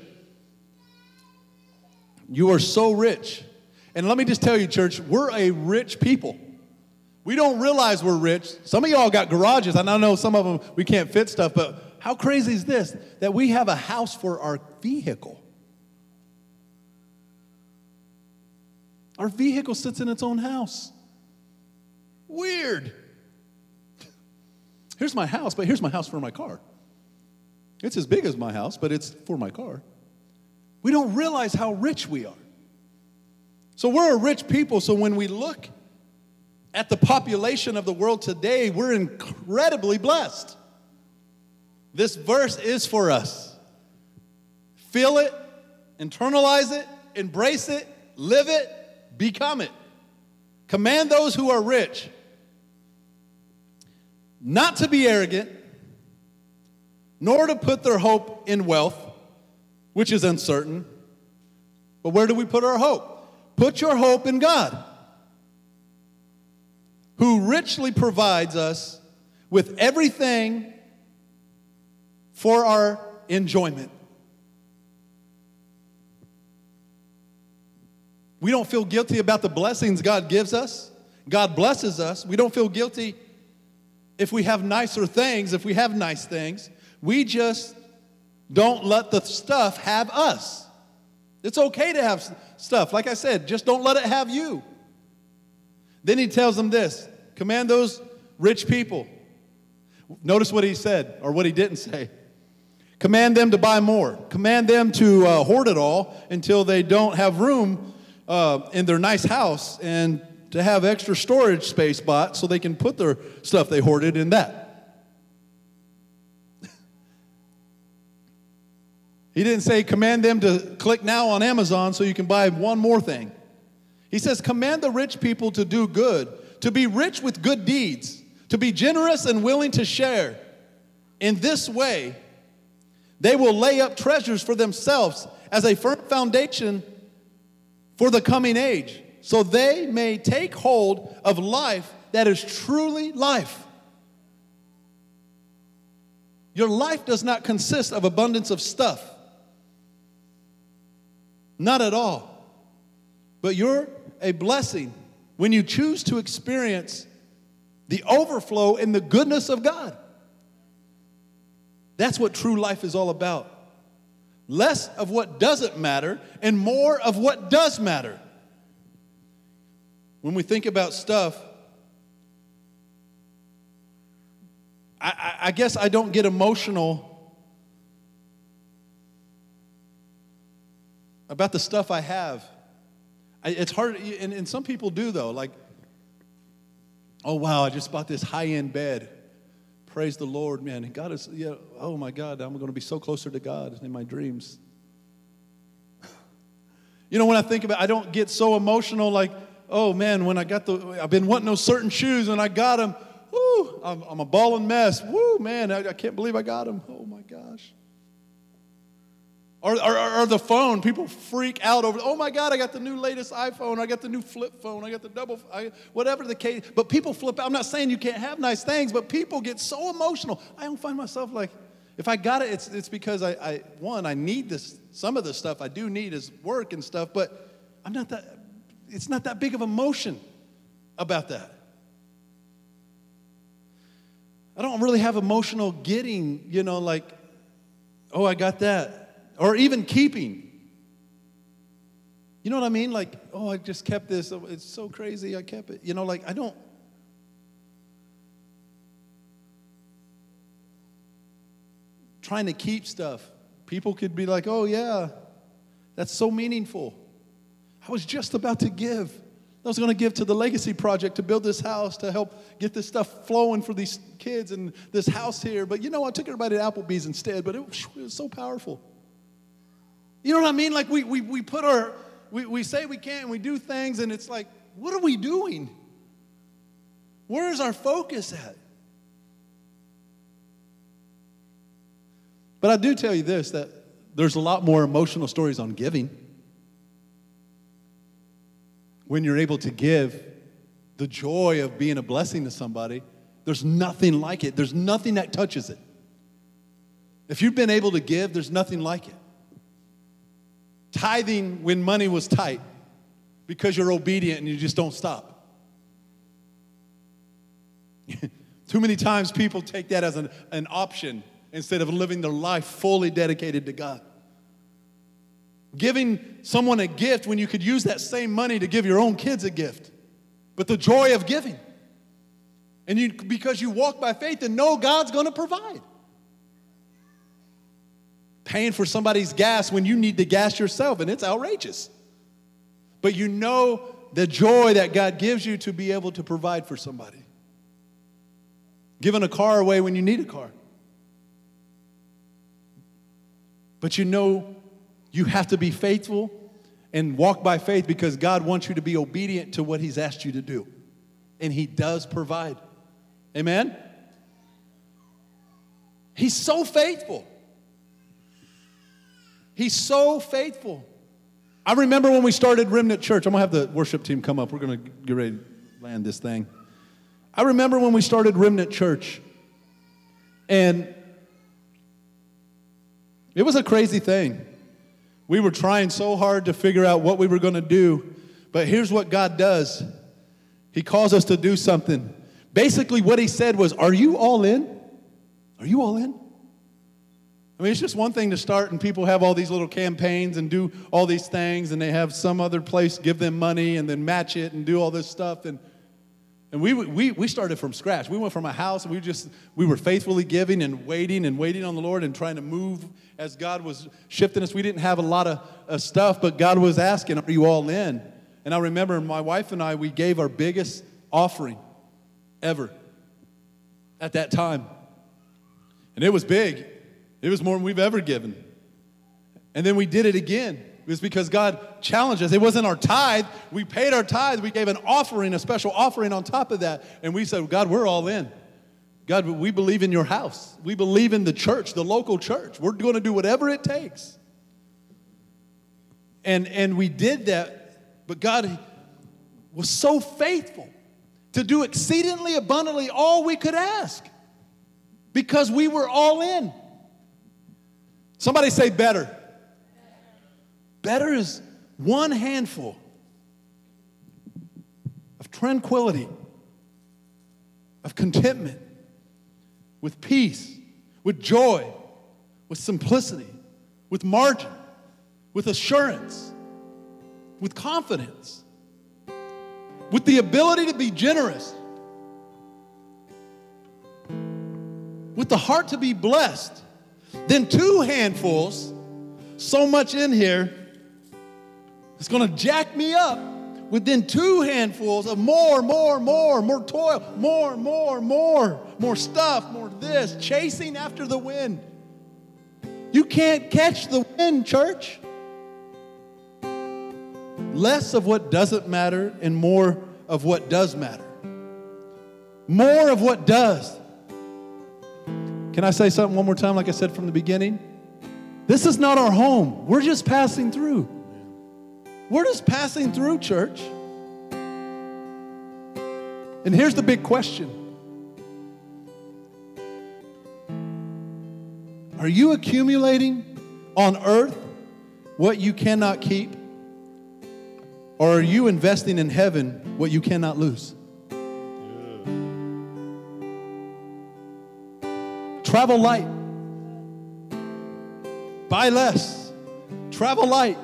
You are so rich. And let me just tell you, church, we're a rich people. We don't realize we're rich. Some of y'all got garages. I know some of them we can't fit stuff, but How crazy is this? That we have a house for our vehicle. Our vehicle sits in its own house. Weird. (laughs) Here's my house, but here's my house for my car. It's as big as my house, but it's for my car. We don't realize how rich we are. So we're a rich people, so when we look at the population of the world today, we're incredibly blessed. This verse is for us. Feel it, internalize it, embrace it, live it, become it. Command those who are rich not to be arrogant, nor to put their hope in wealth, which is uncertain. But where do we put our hope? Put your hope in God, who richly provides us with everything for our enjoyment. We don't feel guilty about the blessings God gives us. God blesses us. We don't feel guilty if we have nicer things, if we have nice things. We just don't let the stuff have us. It's okay to have stuff. Like I said, just don't let it have you. Then he tells them this command those rich people. Notice what he said, or what he didn't say. Command them to buy more. Command them to uh, hoard it all until they don't have room uh, in their nice house and to have extra storage space bought so they can put their stuff they hoarded in that. He didn't say command them to click now on Amazon so you can buy one more thing. He says command the rich people to do good, to be rich with good deeds, to be generous and willing to share. In this way, they will lay up treasures for themselves as a firm foundation for the coming age, so they may take hold of life that is truly life. Your life does not consist of abundance of stuff. Not at all. But you're a blessing when you choose to experience the overflow in the goodness of God. That's what true life is all about. Less of what doesn't matter and more of what does matter. When we think about stuff, I, I, I guess I don't get emotional about the stuff I have. I, it's hard, and, and some people do though. Like, oh wow, I just bought this high end bed. Praise the Lord, man. God is, yeah, oh my God, I'm going to be so closer to God in my dreams. (sighs) You know, when I think about I don't get so emotional like, oh man, when I got the, I've been wanting those certain shoes and I got them. Woo, I'm, I'm a balling mess. Woo, man, I, I can't believe I got them. Oh my gosh. Or, or, or, the phone, people freak out over, oh my God, I got the new latest iPhone, I got the new flip phone, I got the double, I, whatever the case. But people flip out. I'm not saying you can't have nice things, but people get so emotional. I don't find myself like, if I got it, it's, it's because I, I, one, I need this, some of the stuff I do need is work and stuff, but I'm not that, it's not that big of emotion about that. I don't really have emotional getting, you know, like, oh, I got that or even keeping. You know what I mean? Like, oh, I just kept this. Oh, it's so crazy. I kept it. You know, like, I don't. Trying to keep stuff. People could be like, oh, yeah, that's so meaningful. I was just about to give. I was going to give to the Legacy Project to build this house to help get this stuff flowing for these kids and this house here. But you know, I took everybody to Applebee's instead, but it it was so powerful. You know what I mean? Like we, we, we put our, we, we say we can't and we do things and it's like, what are we doing? Where is our focus at? But I do tell you this that there's a lot more emotional stories on giving. When you're able to give, the joy of being a blessing to somebody, there's nothing like it. There's nothing that touches it. If you've been able to give, there's nothing like it tithing when money was tight because you're obedient and you just don't stop. (laughs) Too many times people take that as an, an option instead of living their life fully dedicated to God. Giving someone a gift when you could use that same money to give your own kids a gift. But the joy of giving. And you because you walk by faith and know God's going to provide. Paying for somebody's gas when you need to gas yourself and it's outrageous. But you know the joy that God gives you to be able to provide for somebody. Giving a car away when you need a car. But you know you have to be faithful and walk by faith because God wants you to be obedient to what He's asked you to do. And He does provide. Amen? He's so faithful. He's so faithful. I remember when we started Remnant Church. I'm going to have the worship team come up. We're going to get ready to land this thing. I remember when we started Remnant Church, and it was a crazy thing. We were trying so hard to figure out what we were going to do, but here's what God does He calls us to do something. Basically, what He said was, Are you all in? Are you all in? I mean, it's just one thing to start and people have all these little campaigns and do all these things, and they have some other place give them money and then match it and do all this stuff. And, and we, we, we started from scratch. We went from a house and we just, we were faithfully giving and waiting and waiting on the Lord and trying to move as God was shifting us. We didn't have a lot of uh, stuff, but God was asking, Are you all in? And I remember my wife and I, we gave our biggest offering ever at that time. And it was big. It was more than we've ever given. And then we did it again. It was because God challenged us. It wasn't our tithe. We paid our tithe. We gave an offering, a special offering on top of that. And we said, God, we're all in. God, we believe in your house. We believe in the church, the local church. We're going to do whatever it takes. And, and we did that, but God was so faithful to do exceedingly abundantly all we could ask because we were all in. Somebody say better. Better is one handful of tranquility, of contentment, with peace, with joy, with simplicity, with margin, with assurance, with confidence, with the ability to be generous, with the heart to be blessed then two handfuls, so much in here, it's gonna jack me up. Within two handfuls of more, more, more, more toil, more, more, more, more stuff, more this, chasing after the wind. You can't catch the wind, church. Less of what doesn't matter and more of what does matter. More of what does. Can I say something one more time, like I said from the beginning? This is not our home. We're just passing through. We're just passing through, church. And here's the big question Are you accumulating on earth what you cannot keep? Or are you investing in heaven what you cannot lose? Travel light. Buy less. Travel light.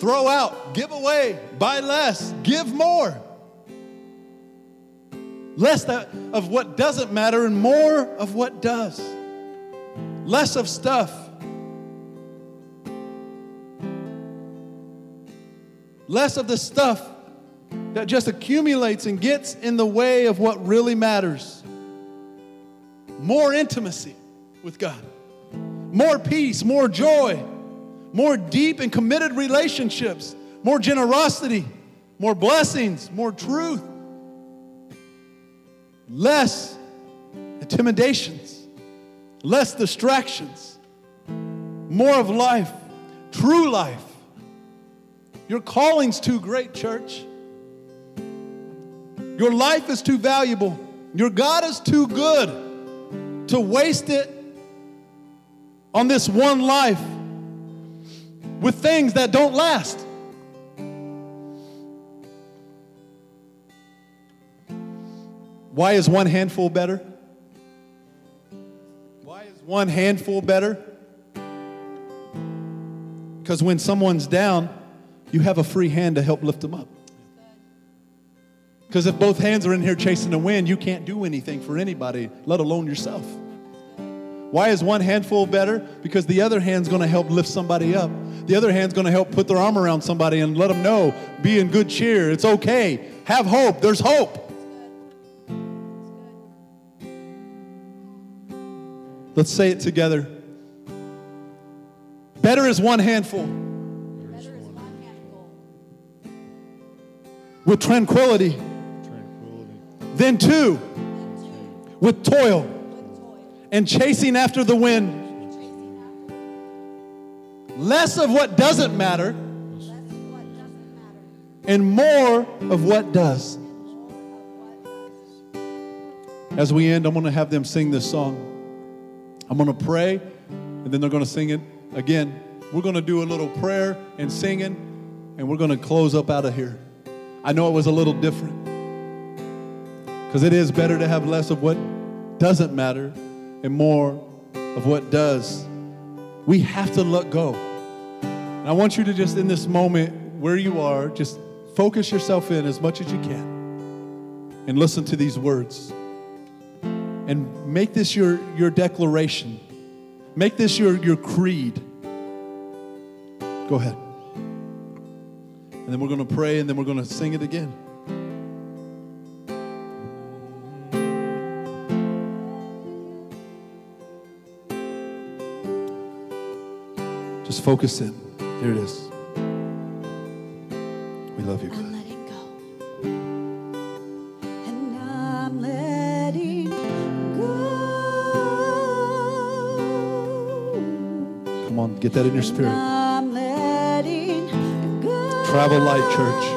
Throw out. Give away. Buy less. Give more. Less of what doesn't matter and more of what does. Less of stuff. Less of the stuff that just accumulates and gets in the way of what really matters more intimacy with God, more peace, more joy, more deep and committed relationships, more generosity, more blessings, more truth, less intimidations, less distractions, more of life, true life. Your calling's too great, church. Your life is too valuable. Your God is too good to waste it on this one life with things that don't last. Why is one handful better? Why is one handful better? Because when someone's down, you have a free hand to help lift them up. Because if both hands are in here chasing the wind, you can't do anything for anybody, let alone yourself. Why is one handful better? Because the other hand's going to help lift somebody up. The other hand's going to help put their arm around somebody and let them know, be in good cheer. It's okay. Have hope. There's hope. Let's say it together. Better is one handful Better is one handful with tranquility Than two with toil and chasing after the wind. Less of what doesn't matter and more of what does. As we end, I'm going to have them sing this song. I'm going to pray, and then they're going to sing it again. We're going to do a little prayer and singing, and we're going to close up out of here. I know it was a little different because it is better to have less of what doesn't matter and more of what does. We have to let go. And I want you to just, in this moment where you are, just focus yourself in as much as you can and listen to these words and make this your, your declaration. Make this your, your creed. Go ahead. And then we're going to pray and then we're going to sing it again. Just focus in. Here it is. We love you, God. letting go. And I'm letting go. Come on, get that in your spirit. I'm letting go. Travel light, church.